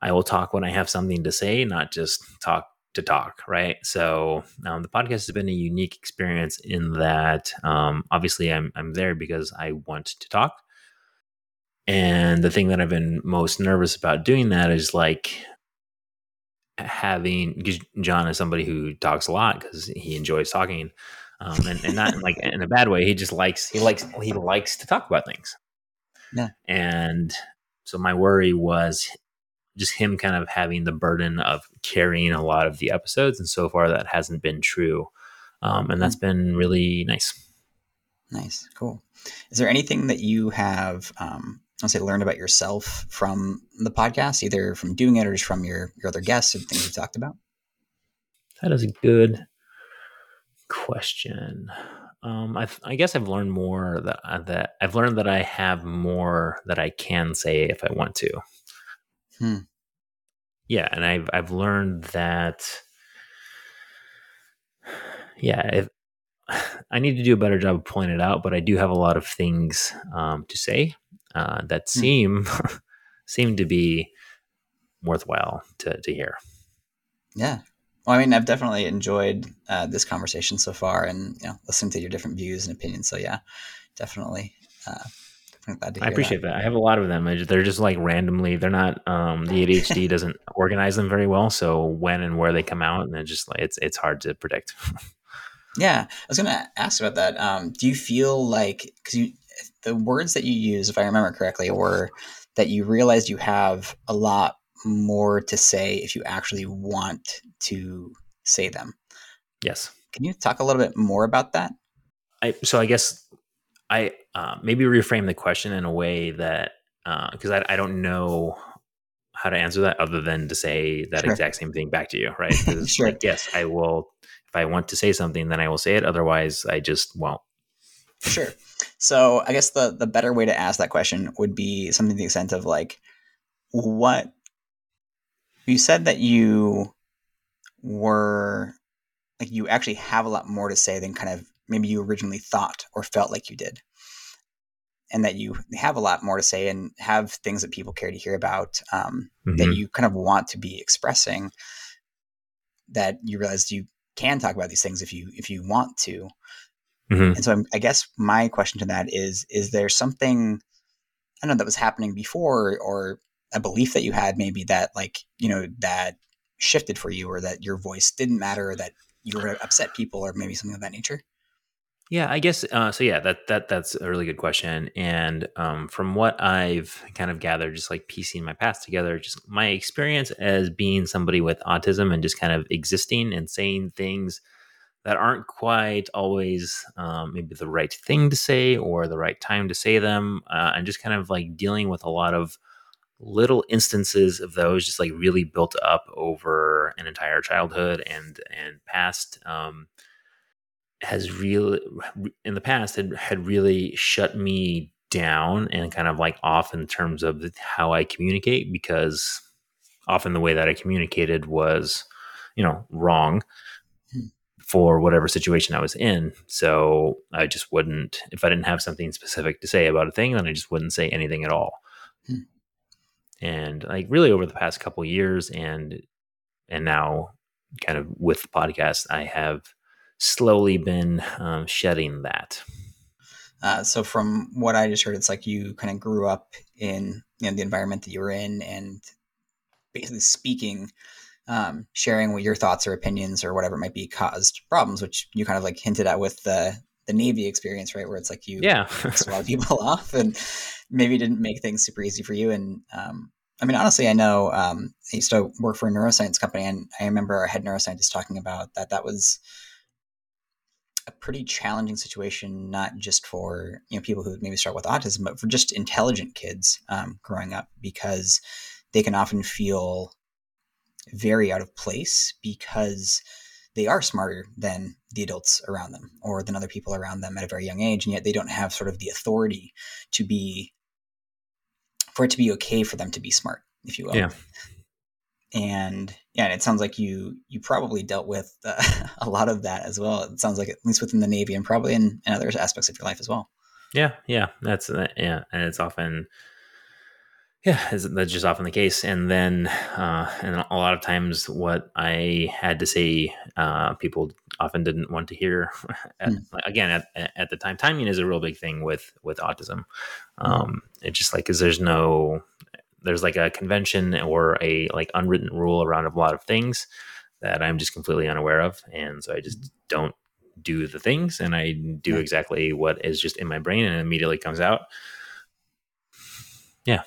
I will talk when I have something to say, not just talk to talk, right? So um, the podcast has been a unique experience in that um, obviously I'm I'm there because I want to talk and the thing that I've been most nervous about doing that is like having John is somebody who talks a lot because he enjoys talking, um, and, and not like in a bad way. He just likes he likes he likes to talk about things. Yeah. And so my worry was just him kind of having the burden of carrying a lot of the episodes, and so far that hasn't been true, um, and that's mm. been really nice. Nice, cool. Is there anything that you have um, I'll say learned about yourself from the podcast, either from doing it or just from your your other guests and things you talked about? That is a good question. Um, I, I guess I've learned more that uh, that I've learned that I have more that I can say if I want to. Hmm. Yeah, and I've I've learned that. Yeah, if, [sighs] I need to do a better job of pointing it out, but I do have a lot of things um, to say uh, that hmm. seem mm. [laughs] seem to be worthwhile to, to hear. Yeah. Well, I mean, I've definitely enjoyed uh, this conversation so far, and you know, listening to your different views and opinions. So yeah, definitely. Uh, I appreciate that. that. I have a lot of them. They're just like randomly. They're not. Um, the [laughs] ADHD doesn't organize them very well. So when and where they come out, and it's just like it's it's hard to predict. [laughs] yeah, I was going to ask about that. Um, do you feel like because you the words that you use, if I remember correctly, were that you realized you have a lot more to say if you actually want to say them. Yes. Can you talk a little bit more about that? I, so I guess I uh, maybe reframe the question in a way that because uh, I, I don't know how to answer that other than to say that sure. exact same thing back to you, right? [laughs] sure. Like, yes, I will. If I want to say something, then I will say it. Otherwise, I just won't. Sure. So I guess the the better way to ask that question would be something to the extent of like, what you said that you were like you actually have a lot more to say than kind of maybe you originally thought or felt like you did and that you have a lot more to say and have things that people care to hear about um, mm-hmm. that you kind of want to be expressing that you realize you can talk about these things if you if you want to mm-hmm. and so I'm, i guess my question to that is is there something i don't know that was happening before or a belief that you had maybe that like you know that shifted for you or that your voice didn't matter or that you were upset people or maybe something of that nature yeah, I guess uh, so. Yeah, that that that's a really good question. And um, from what I've kind of gathered, just like piecing my past together, just my experience as being somebody with autism and just kind of existing and saying things that aren't quite always um, maybe the right thing to say or the right time to say them, uh, and just kind of like dealing with a lot of little instances of those just like really built up over an entire childhood and and past um, has really in the past had, had really shut me down and kind of like off in terms of how I communicate because often the way that I communicated was, you know, wrong. For whatever situation I was in. So I just wouldn't, if I didn't have something specific to say about a thing, then I just wouldn't say anything at all. Hmm. And like really over the past couple years and, and now kind of with the podcast, I have slowly been um, shedding that. Uh, so from what I just heard, it's like you kind of grew up in you know, the environment that you were in, and basically speaking, um, sharing what your thoughts or opinions or whatever it might be caused problems, which you kind of like hinted at with the the Navy experience, right? Where it's like you yeah [laughs] a lot of people [laughs] off, and maybe didn't make things super easy for you. And um, I mean, honestly, I know um, I used to work for a neuroscience company, and I remember our head neuroscientist talking about that. That was a pretty challenging situation, not just for you know people who maybe start with autism, but for just intelligent kids um, growing up, because they can often feel very out of place because they are smarter than the adults around them or than other people around them at a very young age, and yet they don't have sort of the authority to be for it to be okay for them to be smart, if you will. Yeah and yeah, and it sounds like you you probably dealt with uh, [laughs] a lot of that as well. It sounds like at least within the Navy and probably in, in other aspects of your life as well. Yeah, yeah, that's uh, yeah, and it's often yeah, that's just often the case. And then uh, and a lot of times, what I had to say, uh, people often didn't want to hear. [laughs] At, mm. Again, at, at the time, timing is a real big thing with with autism. Hmm. Um, mm. It's just like because there's no there's like a convention or a like unwritten rule around a lot of things that I'm just completely unaware of, and so I just mm-hmm. don't do the things, and I do exactly what is just in my brain, and it immediately comes out. Yeah.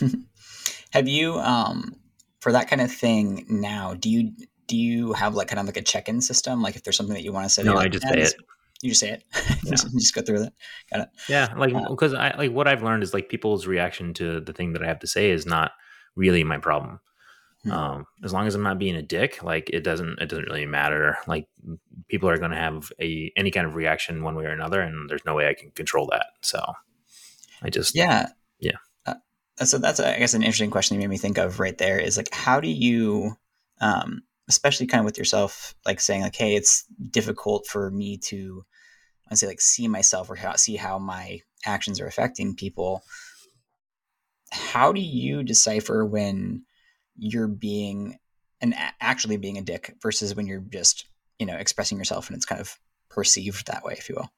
[laughs] have you um for that kind of thing now? Do you do you have like kind of like a check-in system? Like if there's something that you want to say, no, like, I just say it. You just say it. [laughs] Yeah. just go through it. Got it. Yeah, like because uh, I like what I've learned is like people's reaction to the thing that I have to say is not really my problem. Hmm. Um, as long as I'm not being a dick, like it doesn't it doesn't really matter. Like people are going to have a any kind of reaction one way or another, and there's no way I can control that. So I just yeah so that's I guess an interesting question you made me think of right there is like how do you um, especially kind of with yourself like saying like hey it's difficult for me to I say like see myself or how, see how my actions are affecting people. How do you decipher when you're being and actually being a dick versus when you're just you know expressing yourself and it's kind of perceived that way, if you will?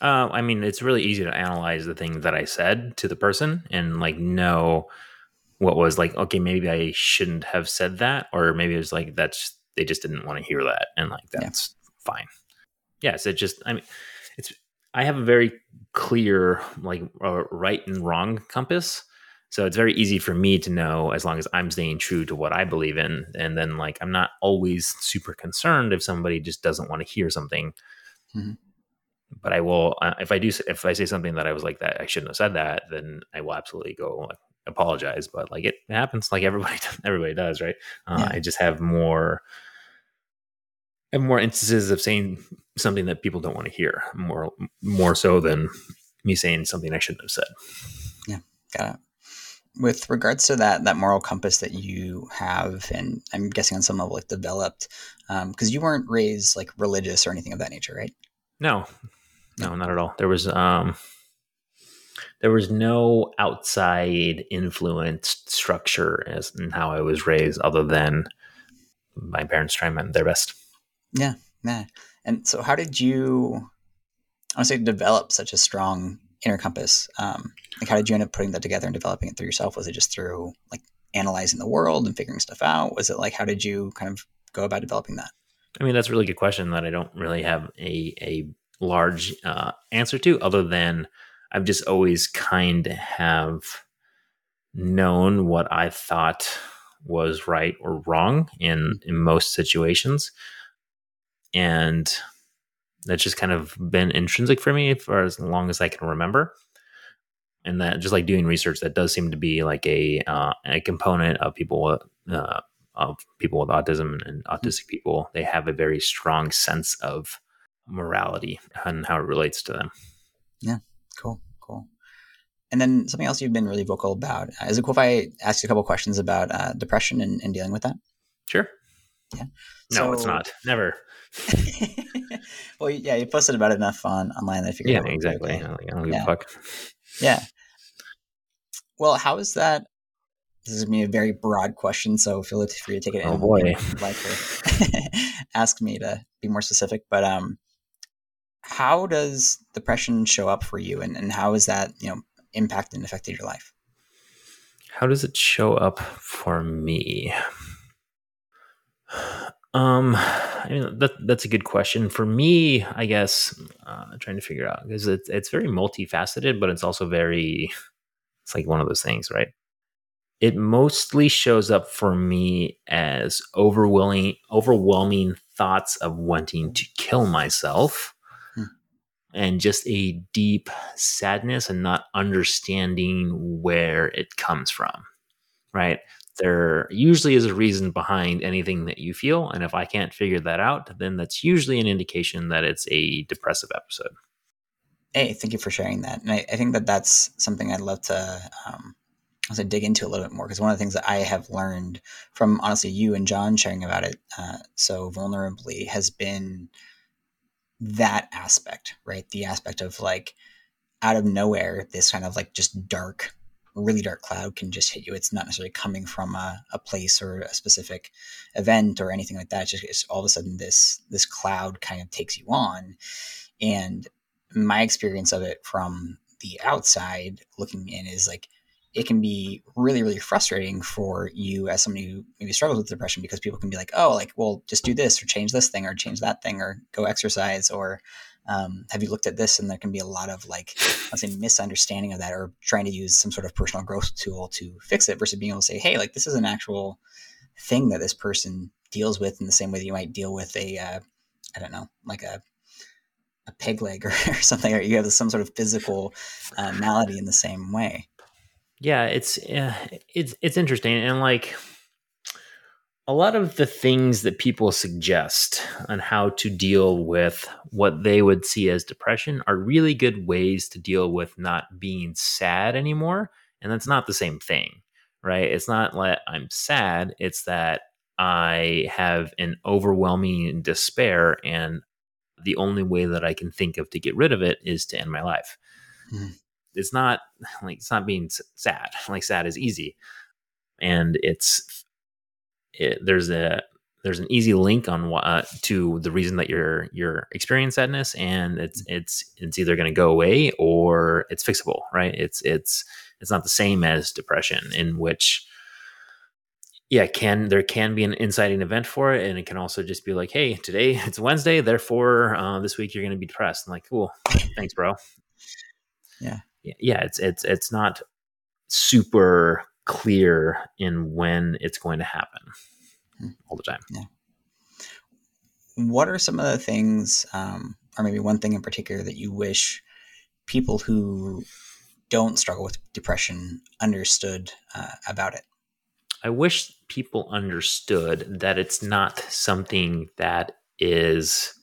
Uh, I mean, it's really easy to analyze the thing that I said to the person and like know what was like. Okay, maybe I shouldn't have said that, or maybe it was like that's they just didn't want to hear that, and like that's yeah. fine. Yes, it just. I mean, it's I have a very clear like uh, right and wrong compass. So it's very easy for me to know as long as I'm staying true to what I believe in. And then, like, I'm not always super concerned if somebody just doesn't want to hear something. Mm-hmm. But I will, uh, if I do, if I say something that I was like that, I shouldn't have said that, then I will absolutely go like, apologize. But like, it happens like everybody, [laughs] everybody does, right? Uh, yeah. I just have more, have more instances of saying something that people don't want to hear more, more so than me saying something I shouldn't have said. Yeah. Got it with regards to that that moral compass that you have and i'm guessing on some level like developed because um, you weren't raised like religious or anything of that nature right no no not at all. There was um there was no outside influence structure as in how i was raised other than my parents trying their best. Yeah yeah. And so how did you i want to say develop such a strong inner compass um, like how did you end up putting that together and developing it through yourself? Was it just through like analyzing the world and figuring stuff out? Was it like how did you kind of go about developing that? I mean that's a really good question that i don't really have a a large uh, answer to other than i've just always kind of have known what i thought was right or wrong in in most situations and that's just kind of been intrinsic for me for as long as I can remember. And that just like doing research, that does seem to be like a uh, a component of people uh, of people with autism and autistic people. They have a very strong sense of morality and how it relates to them. Yeah, cool, cool. And then something else you've been really vocal about. Uh, is it cool if I ask you a couple questions about uh, depression and, and, dealing with that? Sure. Yeah. No, so, it's not. Never. [laughs] well, yeah, you posted about it enough on online. That I figured. Yeah, exactly. I I don't give yeah. a fuck. Yeah. Well, how is that? This is me a very broad question, so feel free to take it. Oh boy! Like [laughs] ask me to be more specific, but um, how does depression show up for you, and and how has that you know impacted and affected your life? How does it show up for me? Um, I mean that that's a good question for me. I guess uh, trying to figure out because it's it's very multifaceted, but it's also very it's like one of those things, right? It mostly shows up for me as overwhelming overwhelming thoughts of wanting to kill myself. And just a deep sadness and not understanding where it comes from right? there usually is a reason behind anything that you feel. And if I can't figure that out, then that's usually an indication that it's a depressive episode. Hey, thank you for sharing that. And I, I think that that's something I'd love to um, to dig into a little bit more because one of the things that I have learned from honestly you and John sharing about it uh, so vulnerably has been that aspect, right? The aspect of like out of nowhere, this kind of like just dark really dark cloud can just hit you. It's not necessarily coming from a, a place or a specific event or anything like that. It's just it's all of a sudden this this cloud kind of takes you on. And my experience of it from the outside looking in is like it can be really really frustrating for you as somebody who maybe struggles with depression because people can be like oh like well just do this or change this thing or change that thing or go exercise or um, have you looked at this? And there can be a lot of like, I'll say misunderstanding of that or trying to use some sort of personal growth tool to fix it versus being able to say, hey, like this is an actual thing that this person deals with in the same way that you might deal with a, uh, I don't know, like a, a peg leg or, [laughs] or something, or you have some sort of physical uh, malady in the same way. Yeah, it's uh, it's it's interesting, and like a lot of the things that people suggest on how to deal with what they would see as depression are really good ways to deal with not being sad anymore. And that's not the same thing, right? It's not like I'm sad, it's that I have an overwhelming despair, and the only way that I can think of to get rid of it is to end my life. Mm. It's not like it's not being sad. Like sad is easy. And it's it, there's a there's an easy link on uh, to the reason that you're you're experiencing sadness, and it's it's it's either going to go away or it's fixable, right? It's it's it's not the same as depression, in which yeah, can there can be an inciting event for it, and it can also just be like, hey, today [laughs] it's Wednesday, therefore uh, this week you're going to be depressed. I'm like, cool, thanks, bro. Yeah, yeah, it's it's it's not super clear in when it's going to happen hmm. all the time. Yeah. What are some of the things, um, or maybe one thing in particular, that you wish people who don't struggle with depression understood uh, about it? I wish people understood that it's not something that is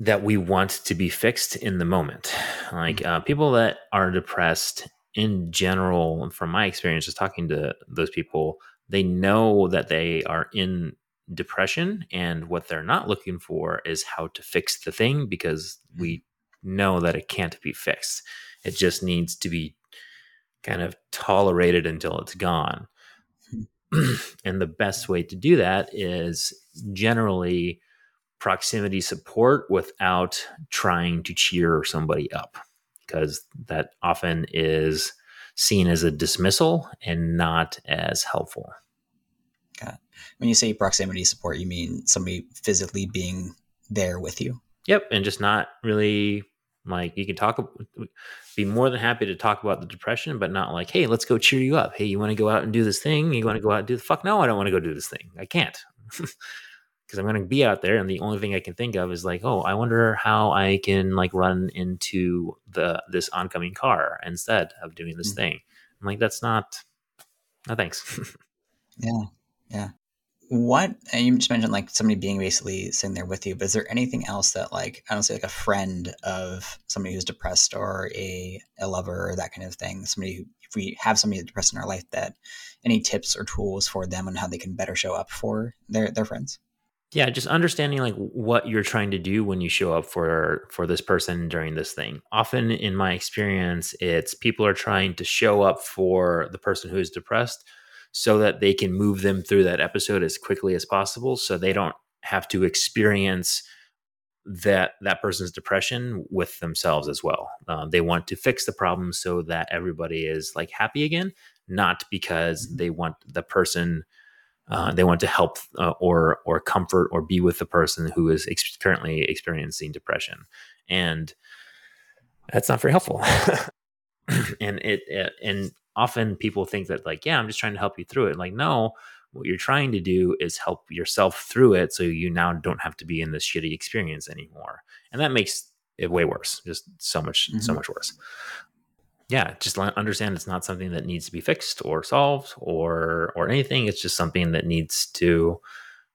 that we want to be fixed in the moment. Like uh, people that are depressed in general, from my experience, just talking to those people, they know that they are in depression, and what they're not looking for is how to fix the thing because we mm. know that it can't be fixed. It just needs to be kind of tolerated until it's gone. Hmm. [clears throat] and the best way to do that is generally proximity support without trying to cheer somebody up because that often is seen as a dismissal and not as helpful. Got it. When you say proximity support, you mean somebody physically being there with you? Yep, and just not really like you can talk be more than happy to talk about the depression, but not like, hey, let's go cheer you up. Hey, you want to go out and do this thing? You want to go out and do the fuck? No, I don't want to go do this thing. I can't. [laughs] because I'm going to be out there, and the only thing I can think of is like, oh, I wonder how I can like run into the this oncoming car instead of doing this mm-hmm. thing. I'm like, that's not, no thanks. [laughs] yeah, yeah. What and you just mentioned like somebody being basically sitting there with you, but is there anything else that like I don't say like a friend of somebody who's depressed or a a lover or that kind of thing? Somebody who, if we have somebody depressed in our life, that any tips or tools for them on how they can better show up for their their friends? Yeah just understanding like what you're trying to do when you show up for for this person during this thing often in my experience it's people are trying to show up for the person who is depressed so that they can move them through that episode as quickly as possible so they don't have to experience that that person's depression with themselves as well uh, they want to fix the problem so that everybody is like happy again not because mm-hmm. they want the person uh, they want to help uh, or or comfort or be with the person who is ex- currently experiencing depression, and that's not very helpful. [laughs] and it, it and often people think that like yeah, I'm just trying to help you through it. Like no, what you're trying to do is help yourself through it, so you now don't have to be in this shitty experience anymore, and that makes it way worse, just so much mm-hmm. so much worse yeah, just understand it's not something that needs to be fixed or solved or or anything. It's just something that needs to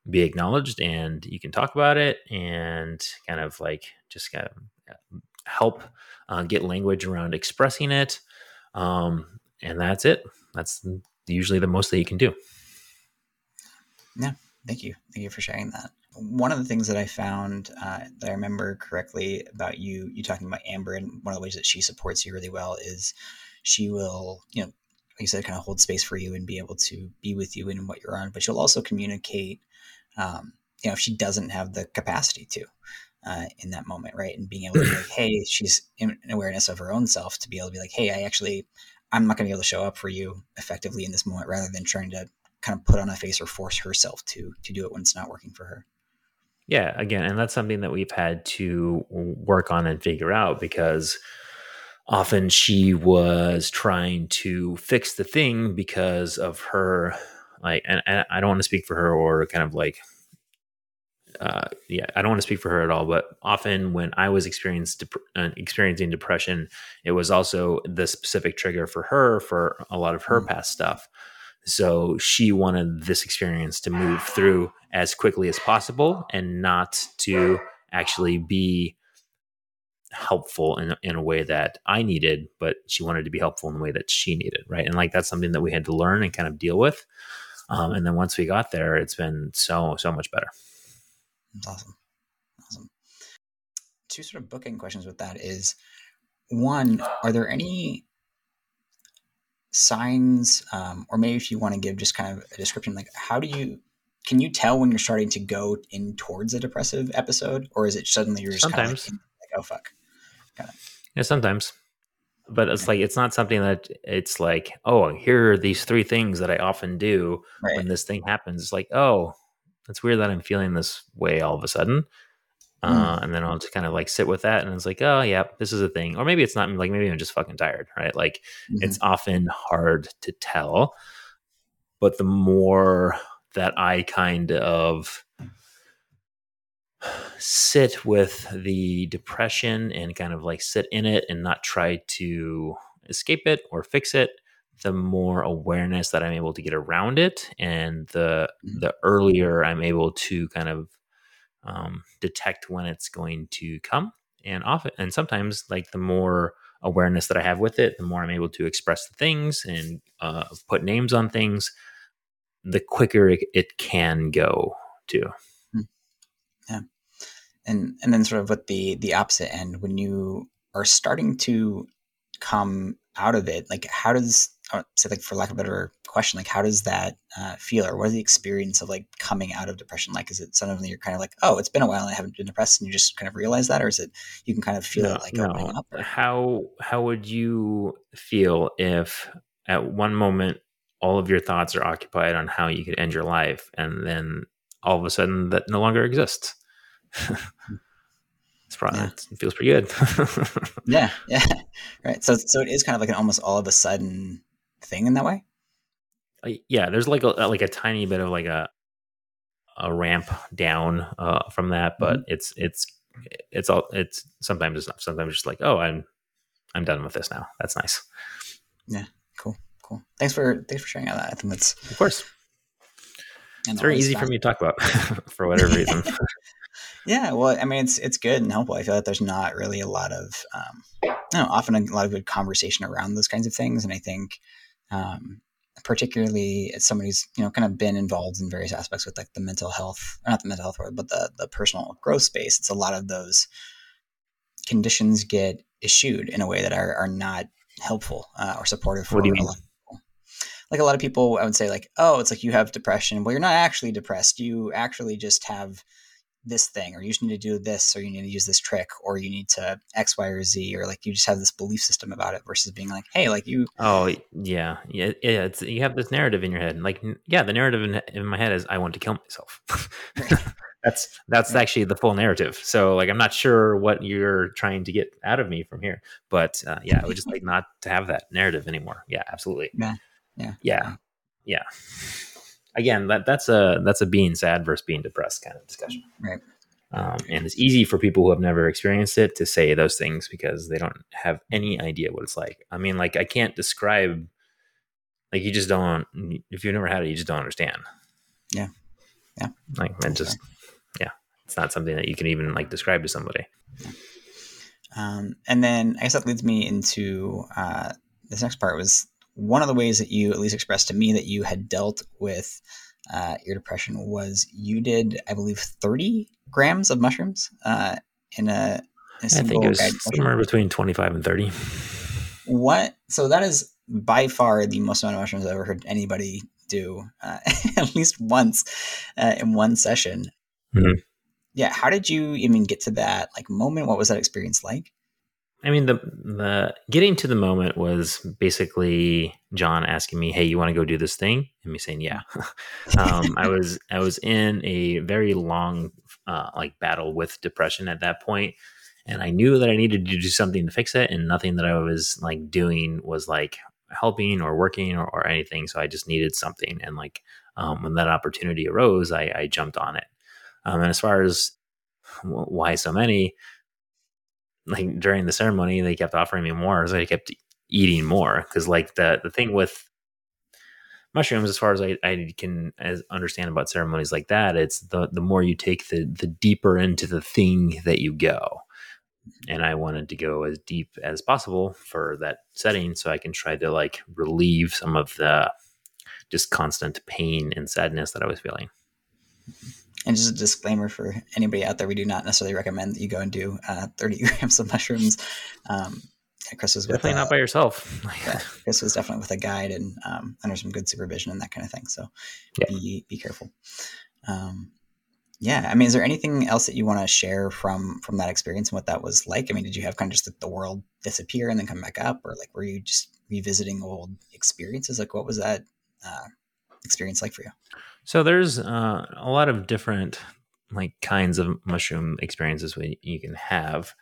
be acknowledged, and you can talk about it and kind of like just kind of help uh, get language around expressing it, um, and that's it. That's usually the most that you can do. Yeah, thank you, thank you for sharing that one of the things that I found uh, that I remember correctly about you, you talking about Amber, and one of the ways that she supports you really well is she will, you know, like you said, kind of hold space for you and be able to be with you in what you're on, but she'll also communicate, um, you know, if she doesn't have the capacity to. Uh, in that moment, right, and being able to be like, [clears throat] hey, she's in awareness of her own self to be able to be like, hey, I actually, I'm not going to be able to show up for you effectively in this moment, rather than trying to kind of put on a face or force herself to to do it when it's not working for her. Yeah, again, and that's something that we've had to work on and figure out because often she was trying to fix the thing because of her like and, and I don't want to speak for her or kind of like uh, yeah, I don't want to speak for her at all, but often when I was experienced dep- uh, experiencing depression, it was also the specific trigger for her for a lot of her mm. past stuff. So she wanted this experience to move through as quickly as possible and not to actually be helpful in, in a way that I needed, but she wanted to be helpful in the way that she needed. Right. And like that's something that we had to learn and kind of deal with. Um, and then once we got there, it's been so, so much better. Awesome. Awesome. Two sort of booking questions with that is one, are there any signs um, or maybe if you want to give just kind of a description like how do you can you tell when you're starting to go in towards a depressive episode or is it suddenly you're just sometimes kind of like, like, oh fuck. Yeah sometimes. But it's like it's not something that it's like oh here are these three things that i often do right. when this thing happens. It's like oh it's weird that i'm feeling this way all of a sudden Uh, mm. and then I'll just kind of like sit with that, and it's like, oh yeah, this is a thing, or maybe it's not. Like maybe I'm just fucking tired, right? Like mm-hmm. it's often hard to tell, but the more that I kind of sit with the depression and kind of like sit in it and not try to escape it or fix it, the more awareness that I'm able to get around it, and the mm-hmm. the earlier I'm able to kind of um, detect when it's going to come. And often, and sometimes, like the more awareness that I have with it, the more I'm able to express the things and uh, put names on things, the quicker it, it can go too. Hmm. Yeah, and and then sort of with the the opposite end, when you are starting to come out of it, like how does say like for lack of a better question like how does that uh, feel? Or what is the experience of like coming out of depression? Like is it suddenly you're kind of like oh it's been a while and i haven't been depressed and you just kind of realize that? Or is it you can kind of feel no, it like no. opening up or? how how would you feel if at one moment all of your thoughts are occupied on how you could end your life and then all of a sudden that no longer exists? [laughs] It's probably yeah. it feels pretty good. [laughs] Yeah yeah. [laughs] Right. So so it is kind of like an almost all of a sudden thing in that way? Uh, yeah, there's like a like a tiny bit of like a a ramp down uh, from that, but mm-hmm. it's it's it's all it's sometimes it's not. Sometimes just like oh I'm I'm done with this now. That's nice. Yeah, cool, cool. Thanks for thanks for sharing all that. I think that's of course. It's very easy for me to talk about [laughs] for whatever reason. [laughs] [laughs] yeah, well, I mean, it's it's good and helpful. I feel like there's not really a lot of, um, know, often a lot of good conversation around those kinds of things, and I think um, particularly as somebody who's you know kind of been involved in various aspects with like the mental health, not the mental health world, but the the personal growth space. It's a lot of those conditions get issued in a way that are are not helpful uh, or supportive for what do you mean? a lot of people. Like a lot of people, I would say, like, oh, it's like you have depression. Well, you're not actually depressed. You actually just have this thing or you just need to do this or you need to use this trick or you need to x y or z or like you just have this belief system about it versus being like hey like you oh yeah yeah yeah it's you have this narrative in your head like yeah the narrative in, in my head is i want to kill myself. [laughs] That's that's right. actually the full narrative so like i'm not sure what you're trying to get out of me from here but uh, yeah i would just [laughs] like not to have that narrative anymore yeah absolutely. Yeah yeah yeah yeah again, that that's a that's a being sad versus being depressed kind of discussion. Right. Um, and it's easy for people who have never experienced it to say those things because they don't have any idea what it's like. I mean, like I can't describe. Like you just don't. If you've never had it, you just don't understand. Yeah. Yeah. Like it just. Yeah. It's not something that you can even like describe to somebody. Um, and then I guess that leads me into uh, this next part was one of the ways that you at least expressed to me that you had dealt with uh, your depression was you did, I believe, 30 grams of mushrooms uh, in a, a I think it was somewhere between 25 and 30. What? So that is by far the most amount of mushrooms I've ever heard anybody do, uh, [laughs] at least once uh, in one session. Mm-hmm. Yeah. How did you even get to that like moment? What was that experience like? I mean, the the getting to the moment was basically John asking me, "Hey, you want to go do this thing?" and me saying, "Yeah." [laughs] um, I was I was in a very long uh, like battle with depression at that point, and I knew that I needed to do something to fix it, and nothing that I was like doing was like helping or working or, or anything. So I just needed something, and like um, when that opportunity arose, I, I jumped on it. Um, and as far as why so many like during the ceremony, they kept offering me more, so I kept eating more. Because like the the thing with mushrooms, as far as I, I can as understand about ceremonies like that, it's the the more you take, the the deeper into the thing that you go. And I wanted to go as deep as possible for that setting, so I can try to like relieve some of the just constant pain and sadness that I was feeling. And just a disclaimer for anybody out there, we do not necessarily recommend that you go and do uh, 30 [laughs] grams of mushrooms. Um, Chris was definitely with, not by yourself. [laughs] yeah, Chris was definitely with a guide and um, under some good supervision and that kind of thing. So yeah. be be careful. Um, yeah, I mean, is there anything else that you want to share from from that experience and what that was like? I mean, did you have kind of just like the world disappear and then come back up, or like were you just revisiting old experiences? Like, what was that uh, experience like for you? So there's uh, a lot of different like kinds of mushroom experiences you can have.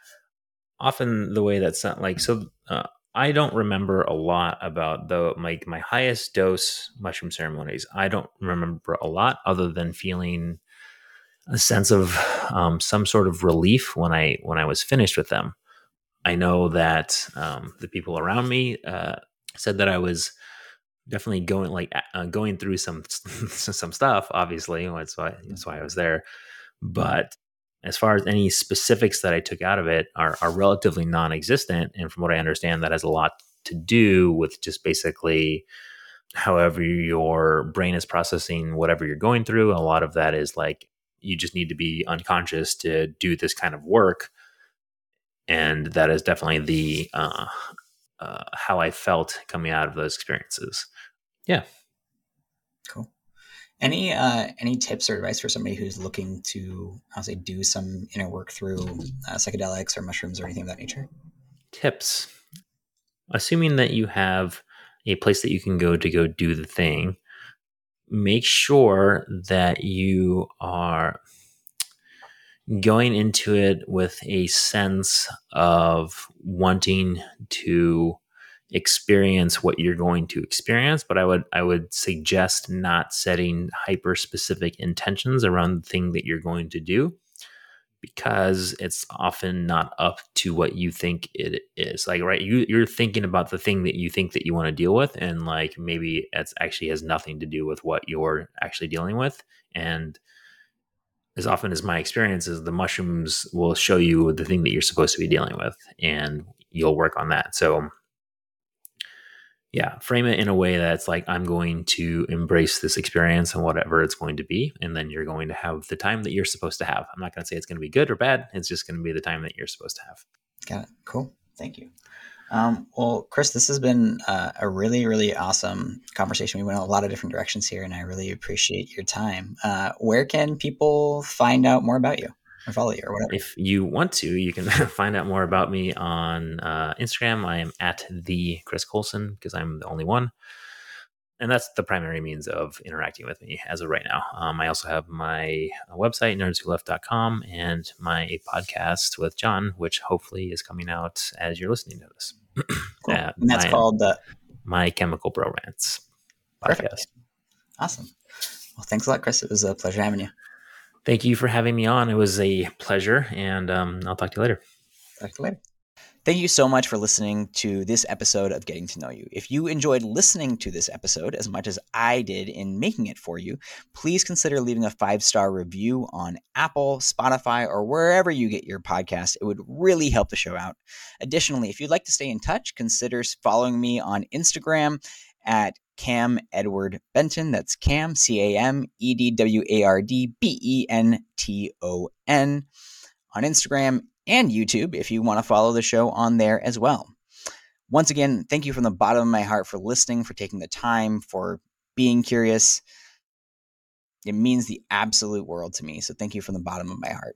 Often the way that's not like so. Uh, I don't remember a lot about the like my highest dose mushroom ceremonies. I don't remember a lot other than feeling a sense of um, some sort of relief when I when I was finished with them. I know that um, the people around me uh, said that I was definitely going like uh, going through some [laughs] some stuff. Obviously, that's why that's why I was there. But as far as any specifics that I took out of it are, are relatively non-existent, and from what I understand, that has a lot to do with just basically however your brain is processing whatever you're going through. A lot of that is like you just need to be unconscious to do this kind of work and that is definitely the uh, uh, how I felt coming out of those experiences. Yeah. Cool. Any uh, any tips or advice for somebody who's looking to, I'll say, do some inner work through uh, psychedelics or mushrooms or anything of that nature? Tips. Assuming that you have a place that you can go to go do the thing, make sure that you are going into it with a sense of wanting to experience what you're going to experience but i would i would suggest not setting hyper specific intentions around the thing that you're going to do because it's often not up to what you think it is. Like right you you're thinking about the thing that you think that you want to deal with and like maybe it actually has nothing to do with what you're actually dealing with and as often as my experience is the mushrooms will show you the thing that you're supposed to be dealing with and you'll work on that. So yeah frame it in a way that's like i'm going to embrace this experience and whatever it's going to be and then you're going to have the time that you're supposed to have. I'm not going to say it's going to be good or bad it's just going to be the time that you're supposed to have. Got it. Cool. Thank you. Um, well, Chris, this has been uh, a really, really awesome conversation. We went a lot of different directions here, and I really appreciate your time. Uh, where can people find out more about you or follow you or whatever? If you want to, you can [laughs] find out more about me on uh, Instagram. I am at the Chris Coulson because I'm the only one. And that's the primary means of interacting with me as of right now. Um, I also have my website, nerdswholift.com, and my podcast with John, which hopefully is coming out as you're listening to this. [clears throat] Cool. and that's my, called the My Chemical Bromance podcast. Perfect. Awesome. Well, thanks a lot, Chris. It was a pleasure having you. Thank you for having me on. It was a pleasure, and um, I'll talk to you later. Talk to you later. Thank you so much for listening to this episode of Getting to Know You. If you enjoyed listening to this episode as much as I did in making it for you, please consider leaving a five star review on Apple, Spotify, or wherever you get your podcast. It would really help the show out. Additionally, if you'd like to stay in touch, consider following me on Instagram at Cam Edward Benton. That's Cam, C A M E D W A R D B E N T O N on Instagram and YouTube if you want to follow the show on there as well. Once again, thank you from the bottom of my heart for listening, for taking the time, for being curious. It means the absolute world to me. So thank you from the bottom of my heart.